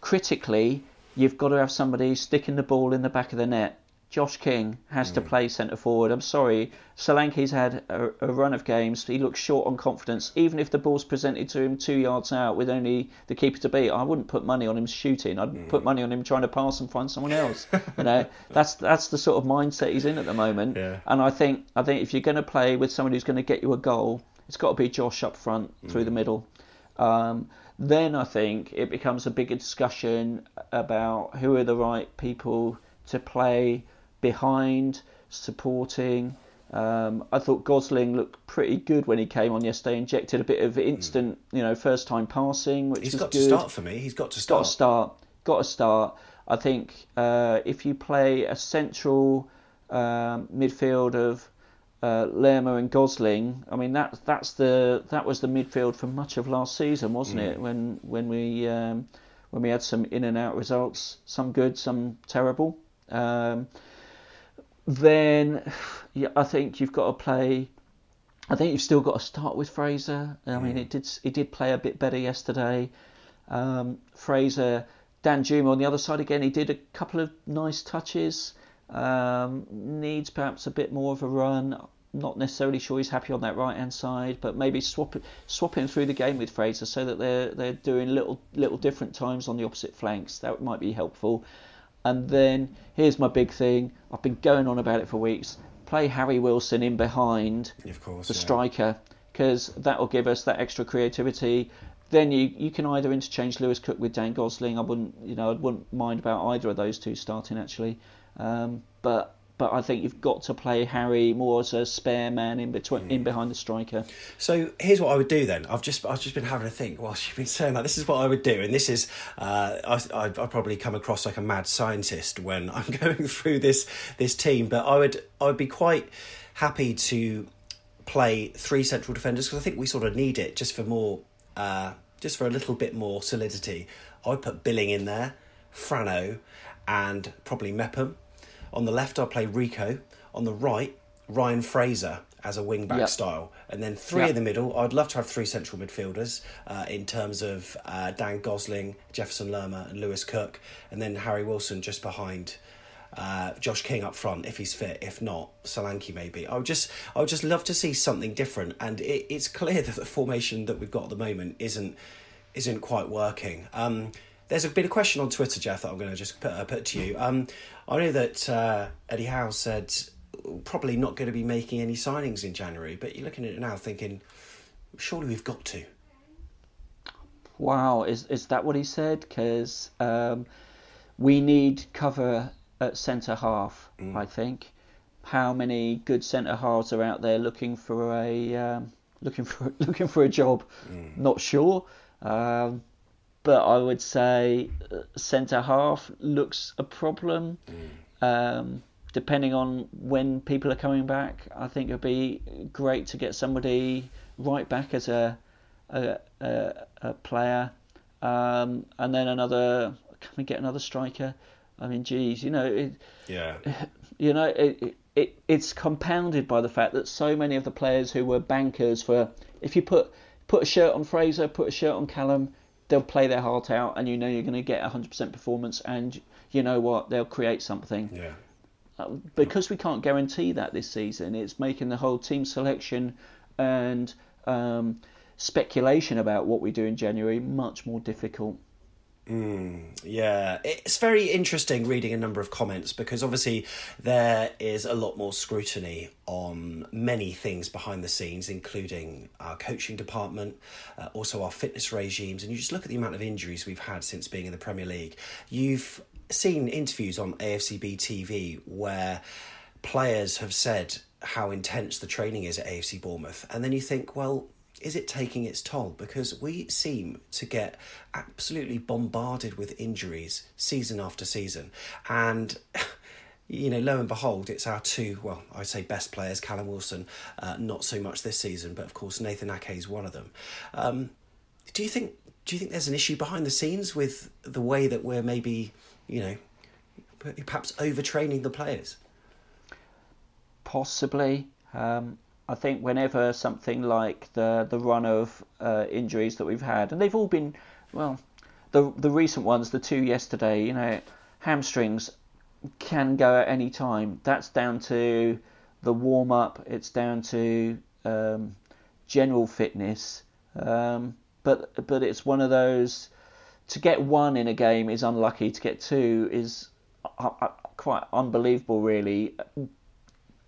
Speaker 8: Critically, you've got to have somebody sticking the ball in the back of the net Josh King has mm. to play centre forward. I'm sorry, Solanke's had a, a, run of games. He looks short on confidence. Even if the ball's presented to him two yards out with only the keeper to beat, I wouldn't put money on him shooting. I'd mm. put money on him trying to pass and find someone else. you know, that's that's the sort of mindset he's in at the moment.
Speaker 2: Yeah.
Speaker 8: And I think I think if you're going to play with someone who's going to get you a goal, it's got to be Josh up front mm. through the middle. Um, then I think it becomes a bigger discussion about who are the right people to play behind, supporting. Um, I thought Gosling looked pretty good when he came on yesterday. Injected a bit of instant, you know, first time passing, which
Speaker 2: he's got
Speaker 8: good.
Speaker 2: to start for me. He's got to start.
Speaker 8: Got to start. Got to start. I think uh, if you play a central um, midfield of uh, Lerma and Gosling, I mean that that's the that was the midfield for much of last season, wasn't mm. it? When when we um, when we had some in and out results, some good, some terrible. Um, then yeah, I think you've got to play. I think you've still got to start with Fraser. I mean, it did it did play a bit better yesterday. Um, Fraser, Danjuma on the other side again. He did a couple of nice touches. Um, needs perhaps a bit more of a run. Not necessarily sure he's happy on that right hand side, but maybe swap swapping through the game with Fraser so that they're they're doing little little different times on the opposite flanks. That might be helpful. And then here's my big thing. I've been going on about it for weeks. Play Harry Wilson in behind
Speaker 2: course,
Speaker 8: the
Speaker 2: yeah.
Speaker 8: striker because that will give us that extra creativity. Then you, you can either interchange Lewis Cook with Dan Gosling. I wouldn't you know I wouldn't mind about either of those two starting actually. Um, but but I think you've got to play Harry more as a spare man in between, mm. in behind the striker.
Speaker 2: So here's what I would do then. I've just I've just been having a think whilst you've been saying that. This is what I would do, and this is uh, I I probably come across like a mad scientist when I'm going through this this team, but I would I would be quite happy to play three central defenders because I think we sort of need it just for more uh, just for a little bit more solidity. I would put Billing in there Frano, and probably Mepham. On the left, I'll play Rico. On the right, Ryan Fraser as a wing back
Speaker 8: Yep.
Speaker 2: style, and then three
Speaker 8: Yep.
Speaker 2: in the middle. I'd love to have three central midfielders uh, in terms of uh, Dan Gosling, Jefferson Lerma, and Lewis Cook, and then Harry Wilson just behind. Uh, Josh King up front if he's fit. If not, Solanke maybe. I would just, I would just love to see something different. And it, it's clear that the formation that we've got at the moment isn't, isn't quite working. Um, there's a been a question on Twitter, Jeff, that I'm going to just put, uh, put to you. Um, I know that uh, Eddie Howe said probably not going to be making any signings in January, but you're looking at it now thinking, surely we've got to.
Speaker 8: Wow, is is that what he said? Because um, we need cover at centre half. I think. How many good centre halves are out there looking for a um, looking for looking for a job? Not sure. Um, but I would say uh, centre half looks a problem. Um, depending on when people are coming back, I think it'd be great to get somebody right back as a a, a, a player, um, and then another. Can we get another striker? I mean, geez, you know, it,
Speaker 2: Yeah.
Speaker 8: you know, it, it it's compounded by the fact that so many of the players who were bankers for, if you put put a shirt on Fraser, put a shirt on Callum, they'll play their heart out, and you know you're going to get 100% performance, and you know what, they'll create something.
Speaker 2: Yeah.
Speaker 8: Uh, Because we can't guarantee that this season, it's making the whole team selection and um, speculation about what we do in January much more difficult.
Speaker 2: Mm, yeah, it's very interesting reading a number of comments because obviously there is a lot more scrutiny on many things behind the scenes, including our coaching department, uh, also our fitness regimes, and you just look at the amount of injuries we've had since being in the Premier League. You've seen interviews on AFCB TV where players have said how intense the training is at AFC Bournemouth, and then you think, well, is it taking its toll? Because we seem to get absolutely bombarded with injuries season after season. And, you know, lo and behold, it's our two, well, I'd say best players, Callum Wilson, uh, not so much this season, but of course Nathan Ake is one of them. Um, do you think do you think there's an issue behind the scenes with the way that we're maybe, you know, perhaps overtraining the players?
Speaker 8: Possibly. Um, I think whenever something like the the run of uh, injuries that we've had, and they've all been, well, the the recent ones, the two yesterday, you know, hamstrings can go at any time. That's down to the warm up. It's down to um, general fitness. Um, but but it's one of those. To get one in a game is unlucky. To get two is uh, uh, quite unbelievable, really.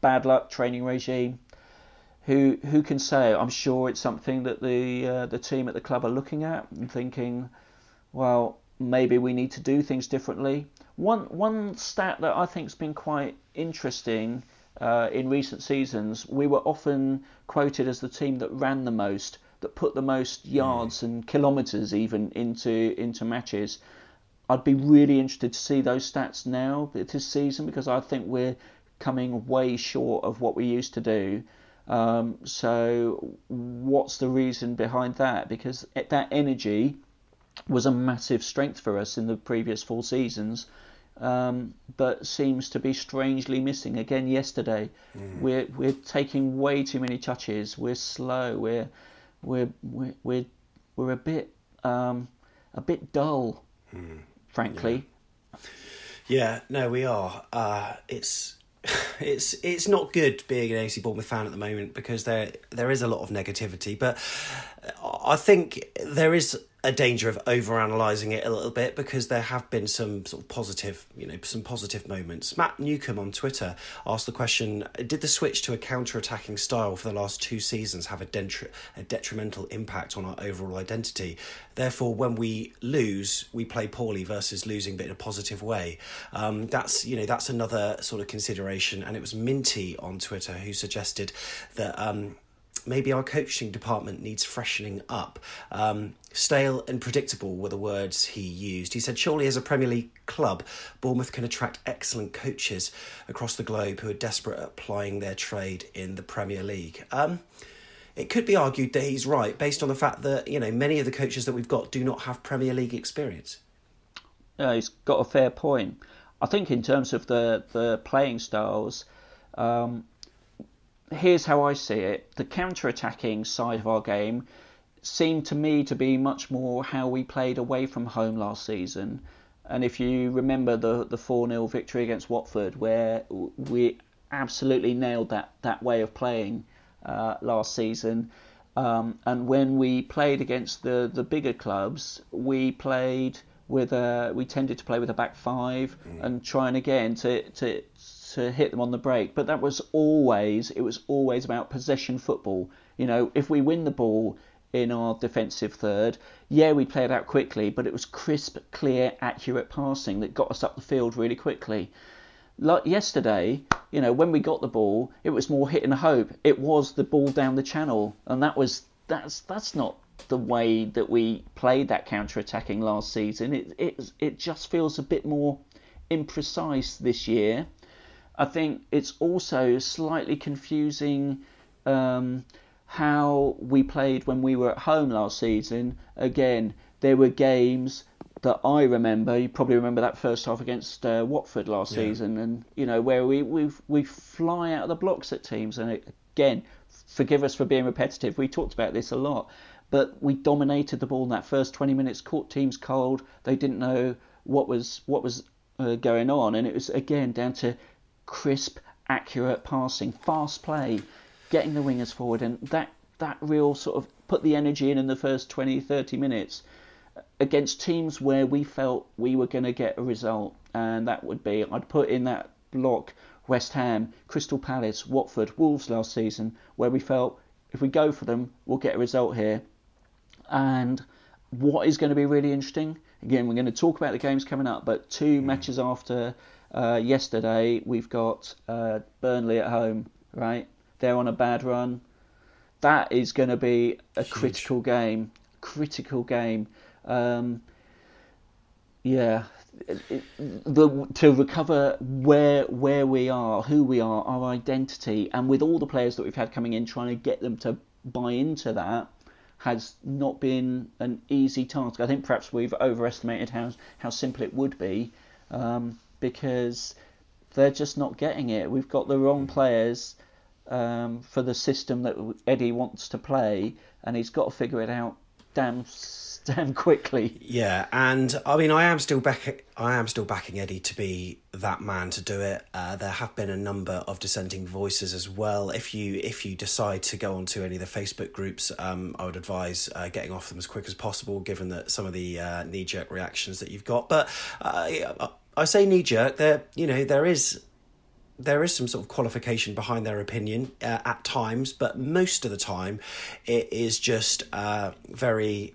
Speaker 8: Bad luck training regime who who can say? I'm sure it's something that the uh, the team at the club are looking at and thinking, well, maybe we need to do things differently. One one stat that I think's been quite interesting uh, in recent seasons, we were often quoted as the team that ran the most, that put the most yards and kilometres even into into matches. I'd be really interested to see those stats now this season because I think we're coming way short of what we used to do. Um, so, what's the reason behind that? Because that energy was a massive strength for us in the previous four seasons, um, but seems to be strangely missing again yesterday.
Speaker 2: Mm.
Speaker 8: We're we're taking way too many touches. We're slow. We're we're we're we're, we're a bit um, a bit dull, frankly.
Speaker 2: Yeah, no, we are. Uh, it's it's it's not good being an AC Bournemouth fan at the moment because there there is a lot of negativity. But I think there is a danger of over analysing it a little bit because there have been some sort of positive, you know, some positive moments. Matt Newcomb on Twitter asked the question: Did the switch to a counter-attacking style for the last two seasons have a, detri- a detrimental impact on our overall identity? Therefore, when we lose, we play poorly versus losing, but in a positive way. Um, that's you know that's another sort of consideration. And it was Minty on Twitter who suggested that. Um, maybe our coaching department needs freshening up. Um, stale and predictable were the words he used. He said, Surely, as a Premier League club, Bournemouth can attract excellent coaches across the globe who are desperate at applying their trade in the Premier League. Um, it could be argued that he's right based on the fact that you know many of the coaches that we've got do not have Premier League experience.
Speaker 8: uh, he's got a fair point. I think in terms of the the playing styles, um, here's how I see it: the counter-attacking side of our game seemed to me to be much more how we played away from home last season. And if you remember the the four 0 victory against Watford, where we absolutely nailed that that way of playing uh, last season. Um, and when we played against the, the bigger clubs, we played with a we tended to play with a back five mm. and trying again to, to to hit them on the break. But that was always it was always about possession football. You know, if we win the ball in our defensive third, yeah, we play it out quickly, but it was crisp, clear, accurate passing that got us up the field really quickly. Like yesterday, you know, when we got the ball, it was more hit and hope. It was the ball down the channel, and that was that's that's not the way that we played that counter-attacking last season. It it it just feels a bit more imprecise this year. I think it's also slightly confusing um, how we played when we were at home last season. Again, there were games that I remember. You probably remember that first half against uh, Watford last yeah. season, and you know where we we we fly out of the blocks at teams. And it, again, forgive us for being repetitive. We talked about this a lot, but we dominated the ball in that first 20 minutes. Caught teams cold. They didn't know what was what was uh, going on, and it was again down to crisp, accurate passing, fast play, getting the wingers forward, and that that real sort of put the energy in in the first 20, 30 minutes against teams where we felt we were going to get a result, and that would be I'd put in that block West Ham, Crystal Palace, Watford, Wolves last season, where we felt if we go for them, we'll get a result here. And what is going to be really interesting, again, we're going to talk about the games coming up, but two mm. matches after uh, yesterday, we've got uh, Burnley at home, right? They're on a bad run. That is going to be a Huge. critical game. Critical game. Um, yeah, the, to recover where where we are, who we are, our identity, and with all the players that we've had coming in, trying to get them to buy into that has not been an easy task. I think perhaps we've overestimated how how simple it would be um, because they're just not getting it. We've got the wrong players um, for the system that Eddie wants to play, and he's got to figure it out damn damn quickly.
Speaker 2: Yeah, and I mean, I am still back. I am still backing Eddie to be that man to do it. Uh, there have been a number of dissenting voices as well. If you if you decide to go onto any of the Facebook groups, um, I would advise uh, getting off them as quick as possible, given that some of the uh, knee jerk reactions that you've got. But uh, I say knee jerk. There, you know, there is there is some sort of qualification behind their opinion uh, at times, but most of the time it is just uh, very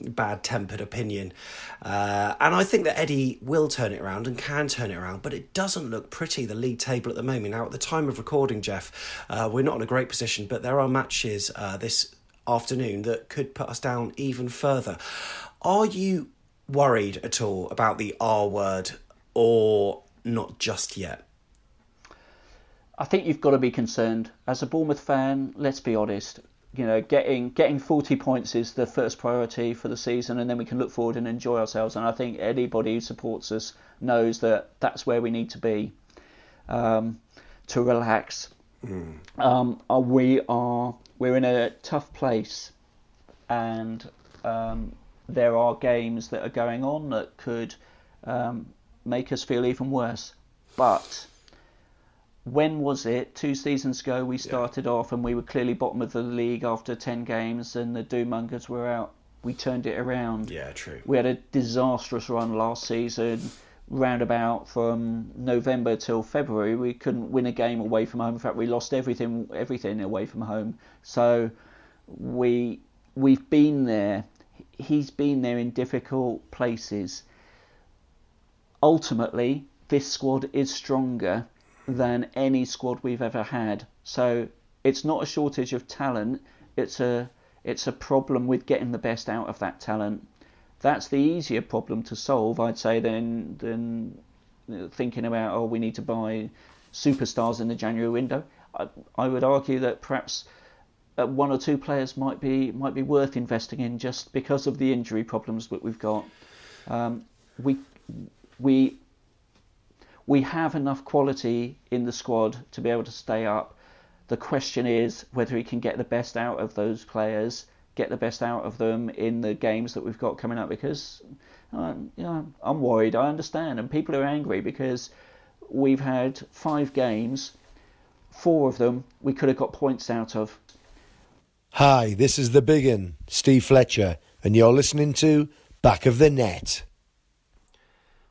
Speaker 2: bad tempered opinion. Uh, and I think that Eddie will turn it around and can turn it around, but it doesn't look pretty, the league table at the moment. Now, at the time of recording, Jeff, uh, we're not in a great position, but there are matches uh, this afternoon that could put us down even further. Are you worried at all about the R word or not just yet?
Speaker 8: I think you've got to be concerned. As a Bournemouth fan, let's be honest, you know, getting getting 40 points is the first priority for the season, and then we can look forward and enjoy ourselves. And I think anybody who supports us knows that that's where we need to be um, to relax. Mm. Um, uh, we are we're in a tough place, and um, there are games that are going on that could um, make us feel even worse. But when was it? Two seasons ago, we started yeah. off and we were clearly bottom of the league after 10 games, and the Doomongers were out. We turned it around.
Speaker 2: Yeah, true.
Speaker 8: We had a disastrous run last season, roundabout from November till February. We couldn't win a game away from home. In fact, we lost everything, everything away from home. So we we've been there. He's been there in difficult places. Ultimately, this squad is stronger than any squad we've ever had. So it's not a shortage of talent. It's a it's a problem with getting the best out of that talent. That's the easier problem to solve, I'd say, than than thinking about oh we need to buy superstars in the January window. I, I would argue that perhaps one or two players might be might be worth investing in just because of the injury problems that we've got. Um, we we we have enough quality in the squad to be able to stay up. The question is whether he can get the best out of those players, get the best out of them in the games that we've got coming up. Because uh, you know, I'm worried. I understand, and people are angry because we've had five games, four of them we could have got points out of.
Speaker 9: Hi, this is the big un, Steve Fletcher, and you're listening to Back of the Net.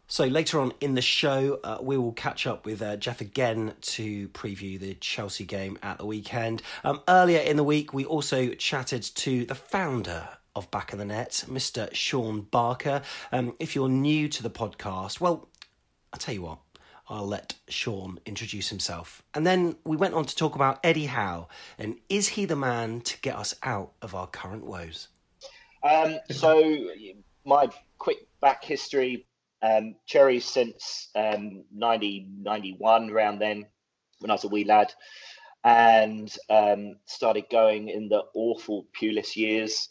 Speaker 2: So later on in the show, uh, we will catch up with uh, Jeff again to preview the Chelsea game at the weekend. Um, earlier in the week, we also chatted to the founder of Back of the Net, Mr. Sean Barker. Um, if you're new to the podcast, well, I'll tell you what, I'll let Sean introduce himself. And then we went on to talk about Eddie Howe and is he the man to get us out of our current woes?
Speaker 10: Um, so, my quick back history um, Cherries since um, 90, 91, around then, when I was a wee lad, and um, started going in the awful Pulis years.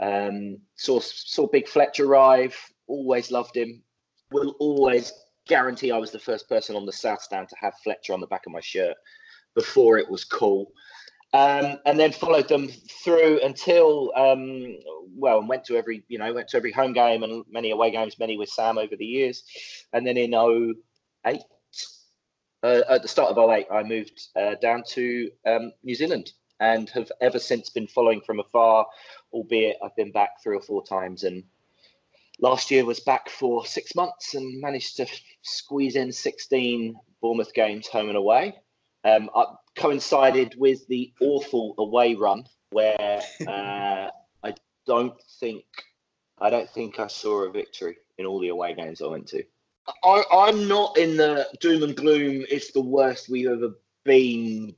Speaker 10: Um, saw saw Big Fletcher arrive. Always loved him. Will always guarantee I was the first person on the South Stand to have Fletcher on the back of my shirt before it was cool. Um, and then followed them through until um, well, and went to every you know went to every home game and many away games, many with Sam over the years, and then in 08, uh, at the start of 08, I moved uh, down to um, New Zealand and have ever since been following from afar, albeit I've been back three or four times and. Last year was back for six months and managed to squeeze in 16 Bournemouth games home and away. Um, I coincided with the awful away run where uh, I don't think I don't think I saw a victory in all the away games I went to. I, I'm not in the doom and gloom. It's the worst we've ever been.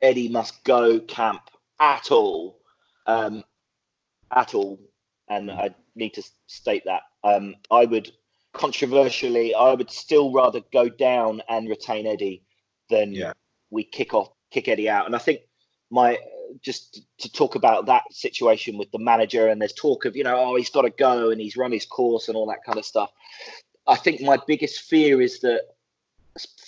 Speaker 10: Eddie must go camp at all, um, at all, and I need to state that. Um, I would controversially, I would still rather go down and retain Eddie than yeah we kick off, kick Eddie out. And I think my just to talk about that situation with the manager, and there's talk of you know, oh, he's got to go and he's run his course and all that kind of stuff. I think my biggest fear is that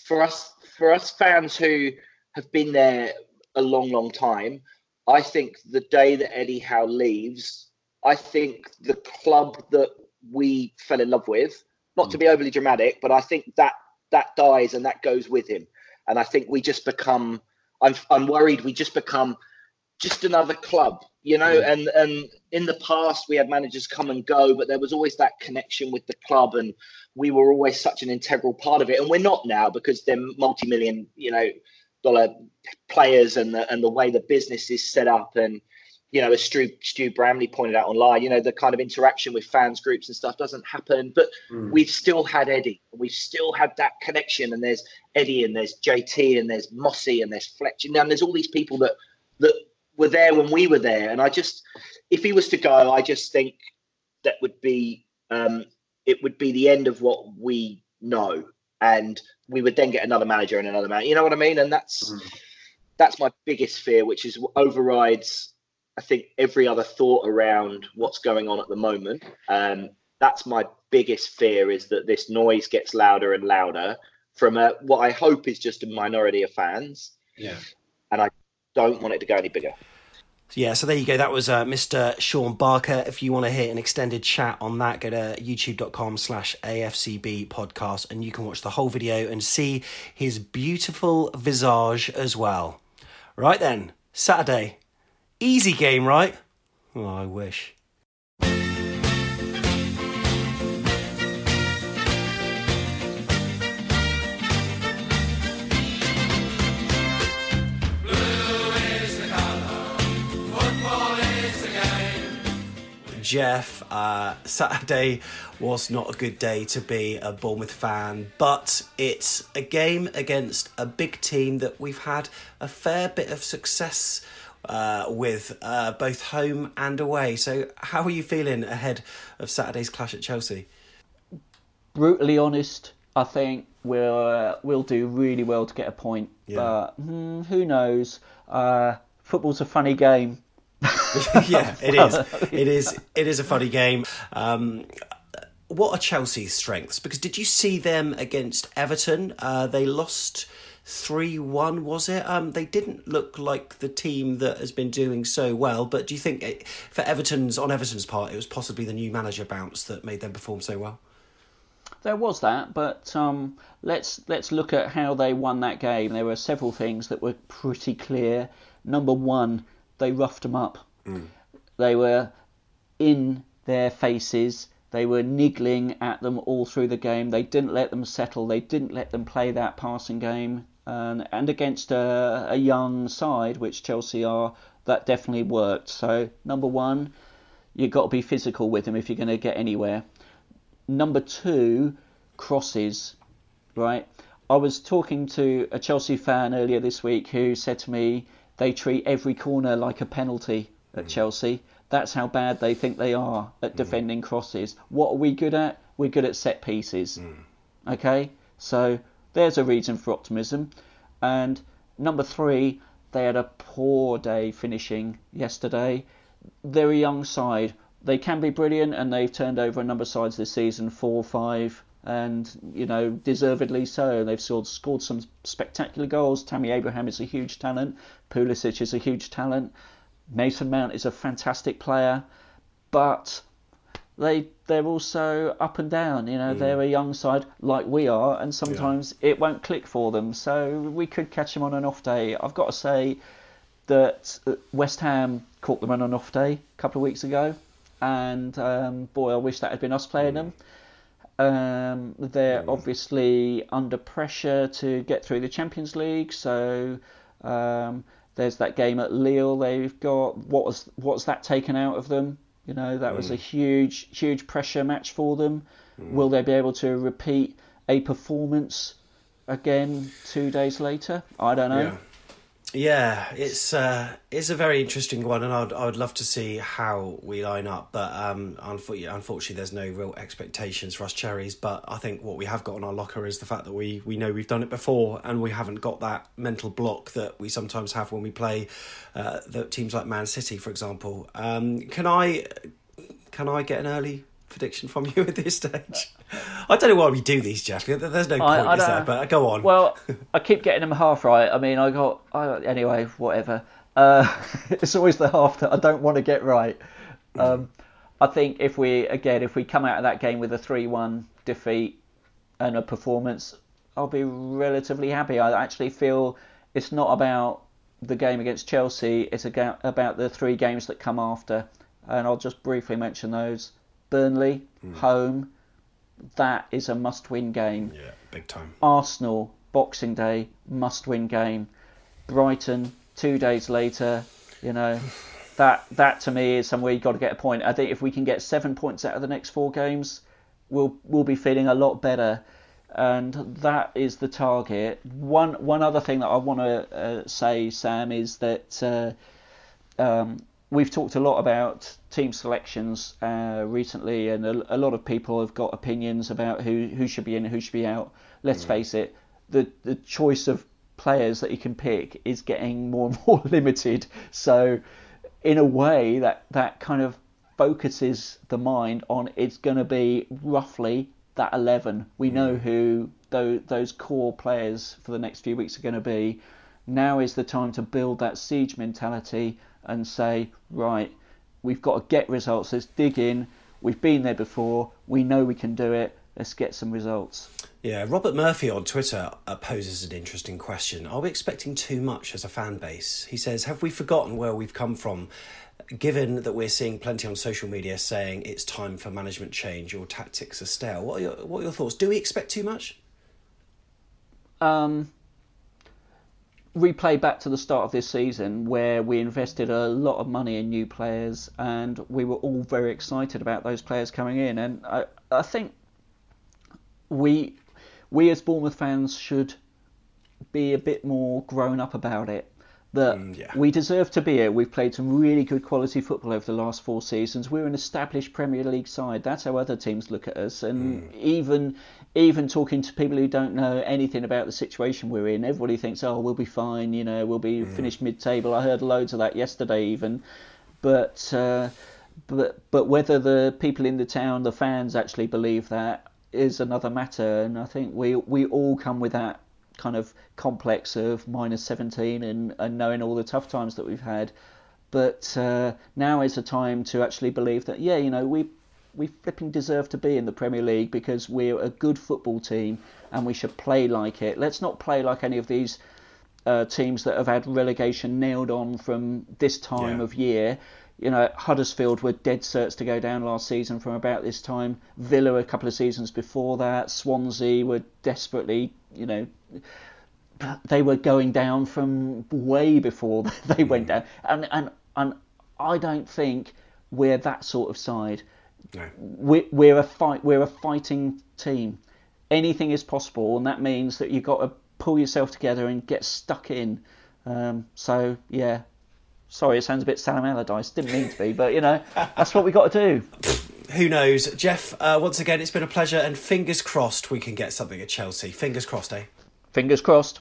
Speaker 10: for us, for us fans who have been there a long, long time, I think the day that Eddie Howe leaves, I think the club that we fell in love with, not to be mm. overly dramatic, but I think that that dies and that goes with him. And I think we just become, I'm, I'm worried we just become just another club, you know. Yeah. And and in the past we had managers come and go, but there was always that connection with the club, and we were always such an integral part of it. And we're not now because they're multi-million, you know, dollar players, and the and the way the business is set up, and you know, as Stu, Stu Bramley pointed out online, you know, the kind of interaction with fans groups and stuff doesn't happen. But mm. we've still had Eddie. and We've still had that connection. And there's Eddie and there's JT and there's Mossy and there's Fletcher. And there's all these people that that were there when we were there. And I just, if he was to go, I just think that would be um, it would be the end of what we know. And we would then get another manager and another man. You know what I mean? And that's mm. that's my biggest fear, which is overrides I think every other thought around what's going on at the moment. Um, that's my biggest fear is that this noise gets louder and louder from a, what I hope is just a minority of fans.
Speaker 2: Yeah.
Speaker 10: And I don't want it to go any bigger.
Speaker 2: Yeah, so there you go. That was uh, Mr. Sean Barker. If you want to hear an extended chat on that, go to youtube.com slash AFCB podcast and you can watch the whole video and see his beautiful visage as well. Right then, Saturday, Easy game, right? Oh, I wish. Jeff, uh, Saturday was not a good day to be a Bournemouth fan, but it's a game against a big team that we've had a fair bit of success uh, with uh, both home and away. So, how are you feeling ahead of Saturday's clash at Chelsea?
Speaker 8: Brutally honest, I think we'll uh, we'll do really well to get a point. Yeah. But hmm, who knows? Uh, football's a funny game.
Speaker 2: yeah, it is. It is. It is a funny game. Um, what are Chelsea's strengths? Because did you see them against Everton? Uh, they lost three one, was it? Um, they didn't look like the team that has been doing so well. But do you think it, for Everton's on Everton's part, it was possibly the new manager bounce that made them perform so well?
Speaker 8: There was that, but um, let's let's look at how they won that game. There were several things that were pretty clear. Number one, they roughed them up. Mm. They were in their faces. They were niggling at them all through the game. They didn't let them settle. They didn't let them play that passing game. And, and against a, a young side, which Chelsea are, that definitely worked. So, number one, you've got to be physical with them if you're going to get anywhere. Number two, crosses, right? I was talking to a Chelsea fan earlier this week who said to me they treat every corner like a penalty at mm. Chelsea. That's how bad they think they are at mm. defending crosses. What are we good at? We're good at set pieces. Mm. Okay? So there's a reason for optimism. And number three, they had a poor day finishing yesterday. They're a young side. They can be brilliant, and they've turned over a number of sides this season four, five, and you know deservedly so. They've scored, scored some spectacular goals. Tammy Abraham is a huge talent. Pulisic is a huge talent. Mason Mount is a fantastic player, but they they're also up and down. You know, mm. they're a young side like we are, and sometimes yeah. it won't click for them. So we could catch them on an off day. I've got to say that uh, West Ham caught them on an off day a couple of weeks ago, and um, boy, I wish that had been us playing mm. them. Um, they're mm. obviously under pressure to get through the Champions League, so um, there's that game at Lille they've got. What was what's that taken out of them? You know, that mm. was a mm. huge, huge pressure match for them. Mm. Will they be able to repeat a performance again two days later? I don't know.
Speaker 2: Yeah. Yeah, it's uh, it's a very interesting one, and I'd I would love to see how we line up. But um, unfortunately, unfortunately, there's no real expectations for us cherries. But I think what we have got on our locker is the fact that we we know we've done it before, and we haven't got that mental block that we sometimes have when we play uh, the teams like Man City, for example. Um, can I can I get an early prediction from you at this stage? I don't know why we do these, Jeff. There's no point, I, I is there? But go on.
Speaker 8: Well, I keep getting them half right. I mean, I got I, anyway, whatever. Uh, it's always the half that I don't want to get right. Um, I think if we again, if we come out of that game with a three-one defeat and a performance, I'll be relatively happy. I actually feel it's not about the game against Chelsea. It's about the three games that come after, and I'll just briefly mention those. Burnley, mm. home, that is a must-win game.
Speaker 2: Yeah, big time.
Speaker 8: Arsenal, Boxing Day, must-win game. Brighton, two days later, you know, that that to me is somewhere you've got to get a point. I think if we can get seven points out of the next four games, we'll we'll be feeling a lot better. And that is the target. One one other thing that I want to uh, say, Sam, is that uh, um, we've talked a lot about team selections uh, recently, and a, a, lot of people have got opinions about who, who should be in and who should be out. Let's mm. face it, the the choice of players that you can pick is getting more and more limited. So, in a way, that that kind of focuses the mind on it's going to be roughly that 11. We mm. know who those, those core players for the next few weeks are going to be. Now is the time to build that siege mentality and say, right, we've got to get results. Let's dig in. We've been there before. We know we can do it. Let's get some results.
Speaker 2: Yeah, Robert Murphy on Twitter poses an interesting question. Are we expecting too much as a fan base? He says, Have we forgotten where we've come from? Given that we're seeing plenty on social media saying it's time for management change, your tactics are stale. What are your, what are your thoughts? Do we expect too much?
Speaker 8: Um, replay back to the start of this season where we invested a lot of money in new players and we were all very excited about those players coming in. And I, I think we we as Bournemouth fans should be a bit more grown up about it that mm, yeah. we deserve to be here. We've played some really good quality football over the last four seasons. We're an established Premier League side. That's how other teams look at us. And mm. even even talking to people who don't know anything about the situation we're in, everybody thinks, "Oh, we'll be fine. You know, we'll be mm. finished mid-table." I heard loads of that yesterday, even. But uh, but but whether the people in the town, the fans, actually believe that is another matter. And I think we we all come with that kind of complex of minus 17 and, and knowing all the tough times that we've had. But uh, now is the time to actually believe that, yeah, you know, we we flipping deserve to be in the Premier League because we're a good football team and we should play like it. Let's not play like any of these uh, teams that have had relegation nailed on from this time yeah. of year. You know, Huddersfield were dead certs to go down last season from about this time. Villa a couple of seasons before that. Swansea were desperately, you know, they were going down from way before they went down. And and and I don't think we're that sort of side. No. We're, we're a fight. We're a fighting team. Anything is possible, and that means that you've got to pull yourself together and get stuck in. Um, so yeah, sorry, it sounds a bit Sam Allardyce. Didn't mean to be, but you know that's what we got to do.
Speaker 2: Who knows, Jeff? Uh, once again, it's been a pleasure, and fingers crossed we can get something at Chelsea. Fingers crossed, eh?
Speaker 8: Fingers crossed.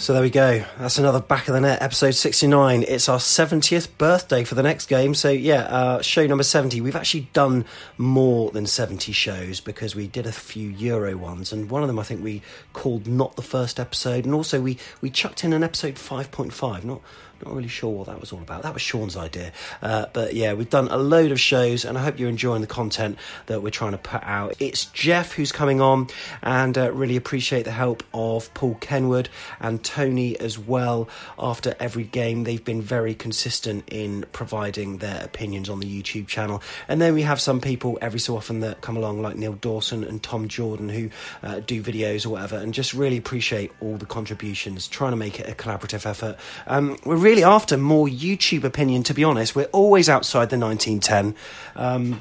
Speaker 2: So there we go. That's another back of the net, episode 69. It's our 70th birthday for the next game. So, yeah, uh, show number 70. We've actually done more than 70 shows because we did a few Euro ones. And one of them I think we called Not the First Episode. And also we, we chucked in an episode 5.5. Not not really sure what that was all about. That was Sean's idea. Uh, but yeah, we've done a load of shows, and I hope you're enjoying the content that we're trying to put out. It's Jeff who's coming on, and uh, really appreciate the help of Paul Kenwood and Tony as well. After every game, they've been very consistent in providing their opinions on the YouTube channel. And then we have some people every so often that come along, like Neil Dawson and Tom Jordan, who uh, do videos or whatever, and just really appreciate all the contributions, trying to make it a collaborative effort. Um, we're really really after more YouTube opinion, to be honest. We're always outside the 1910. Um,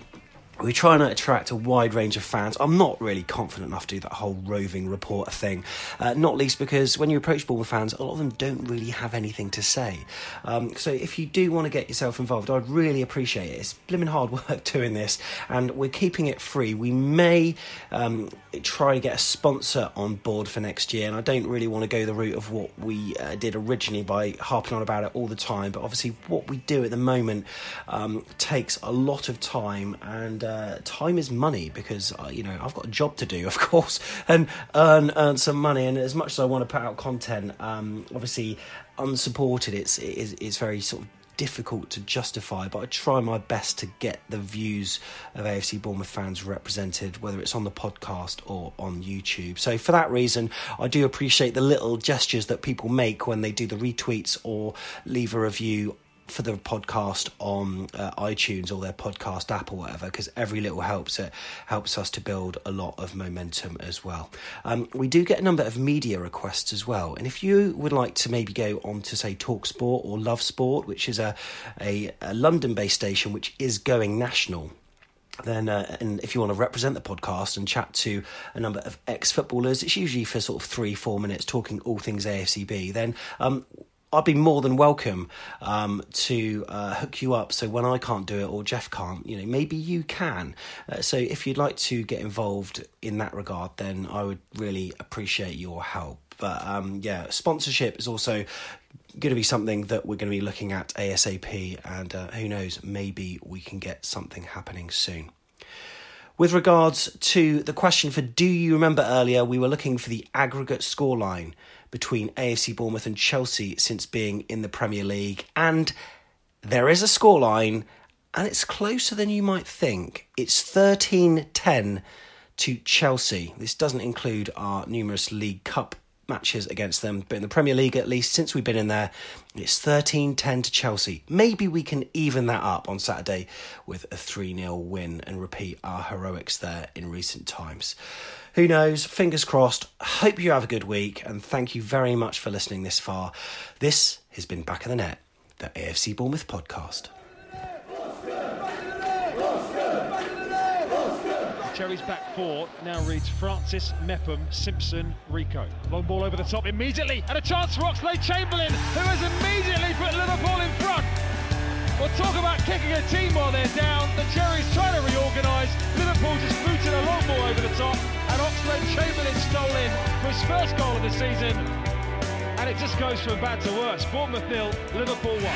Speaker 2: we're trying to attract a wide range of fans. I'm not really confident enough to do that whole roving reporter thing, uh, not least because when you approach Bournemouth fans, a lot of them don't really have anything to say. Um, so if you do want to get yourself involved, I'd really appreciate it. It's blimmin' hard work doing this, and we're keeping it free. We may um, try to get a sponsor on board for next year, and I don't really want to go the route of what we uh, did originally by harping on about it all the time. But obviously, what we do at the moment um, takes a lot of time and uh, time is money because uh, you know I've got a job to do, of course, and earn earn some money. And as much as I want to put out content, um, obviously unsupported, it's it's, it's very sort of difficult to justify, but I try my best to get the views of AFC Bournemouth fans represented, whether it's on the podcast or on YouTube. So, for that reason, I do appreciate the little gestures that people make when they do the retweets or leave a review for the podcast on uh, iTunes or their podcast app or whatever, because every little helps it helps us to build a lot of momentum as well. Um, we do get a number of media requests as well, and if you would like to maybe go on to say Talk Sport or Love Sport, which is a a, a London-based station which is going national then uh, and if you want to represent the podcast and chat to a number of ex-footballers it's usually for sort of three four minutes talking all things afcb then um, I'd be more than welcome um, to uh, hook you up. So when I can't do it or Jeff can't, you know, maybe you can. Uh, so if you'd like to get involved in that regard, then I would really appreciate your help. But um, yeah, sponsorship is also going to be something that we're going to be looking at ASAP, and uh, who knows, maybe we can get something happening soon. With regards to the question for do you remember earlier, we were looking for the aggregate scoreline between AFC Bournemouth and Chelsea since being in the Premier League. And there is a scoreline, and it's closer than you might think. It's 13 10 to Chelsea. This doesn't include our numerous League Cup matches against them, but in the Premier League, at least since we've been in there, it's 13 10 to Chelsea. Maybe we can even that up on Saturday with a 3 0 win and repeat our heroics there in recent times. Who knows? Fingers crossed. Hope you have a good week and thank you very much for listening this far. This has been Back of the Net, the AFC Bournemouth podcast.
Speaker 1: Cherry's back four now reads Francis, Mepham, Simpson, Rico. Long ball over the top immediately, and a chance for Oxlade Chamberlain, who has immediately put Liverpool in front. Well, talk about kicking a team while they're down. The Cherries trying to reorganise. Liverpool just booted a long ball over the top, and Oxlade Chamberlain stole in for his first goal of the season. And it just goes from bad to worse. Bournemouth nil, Liverpool one.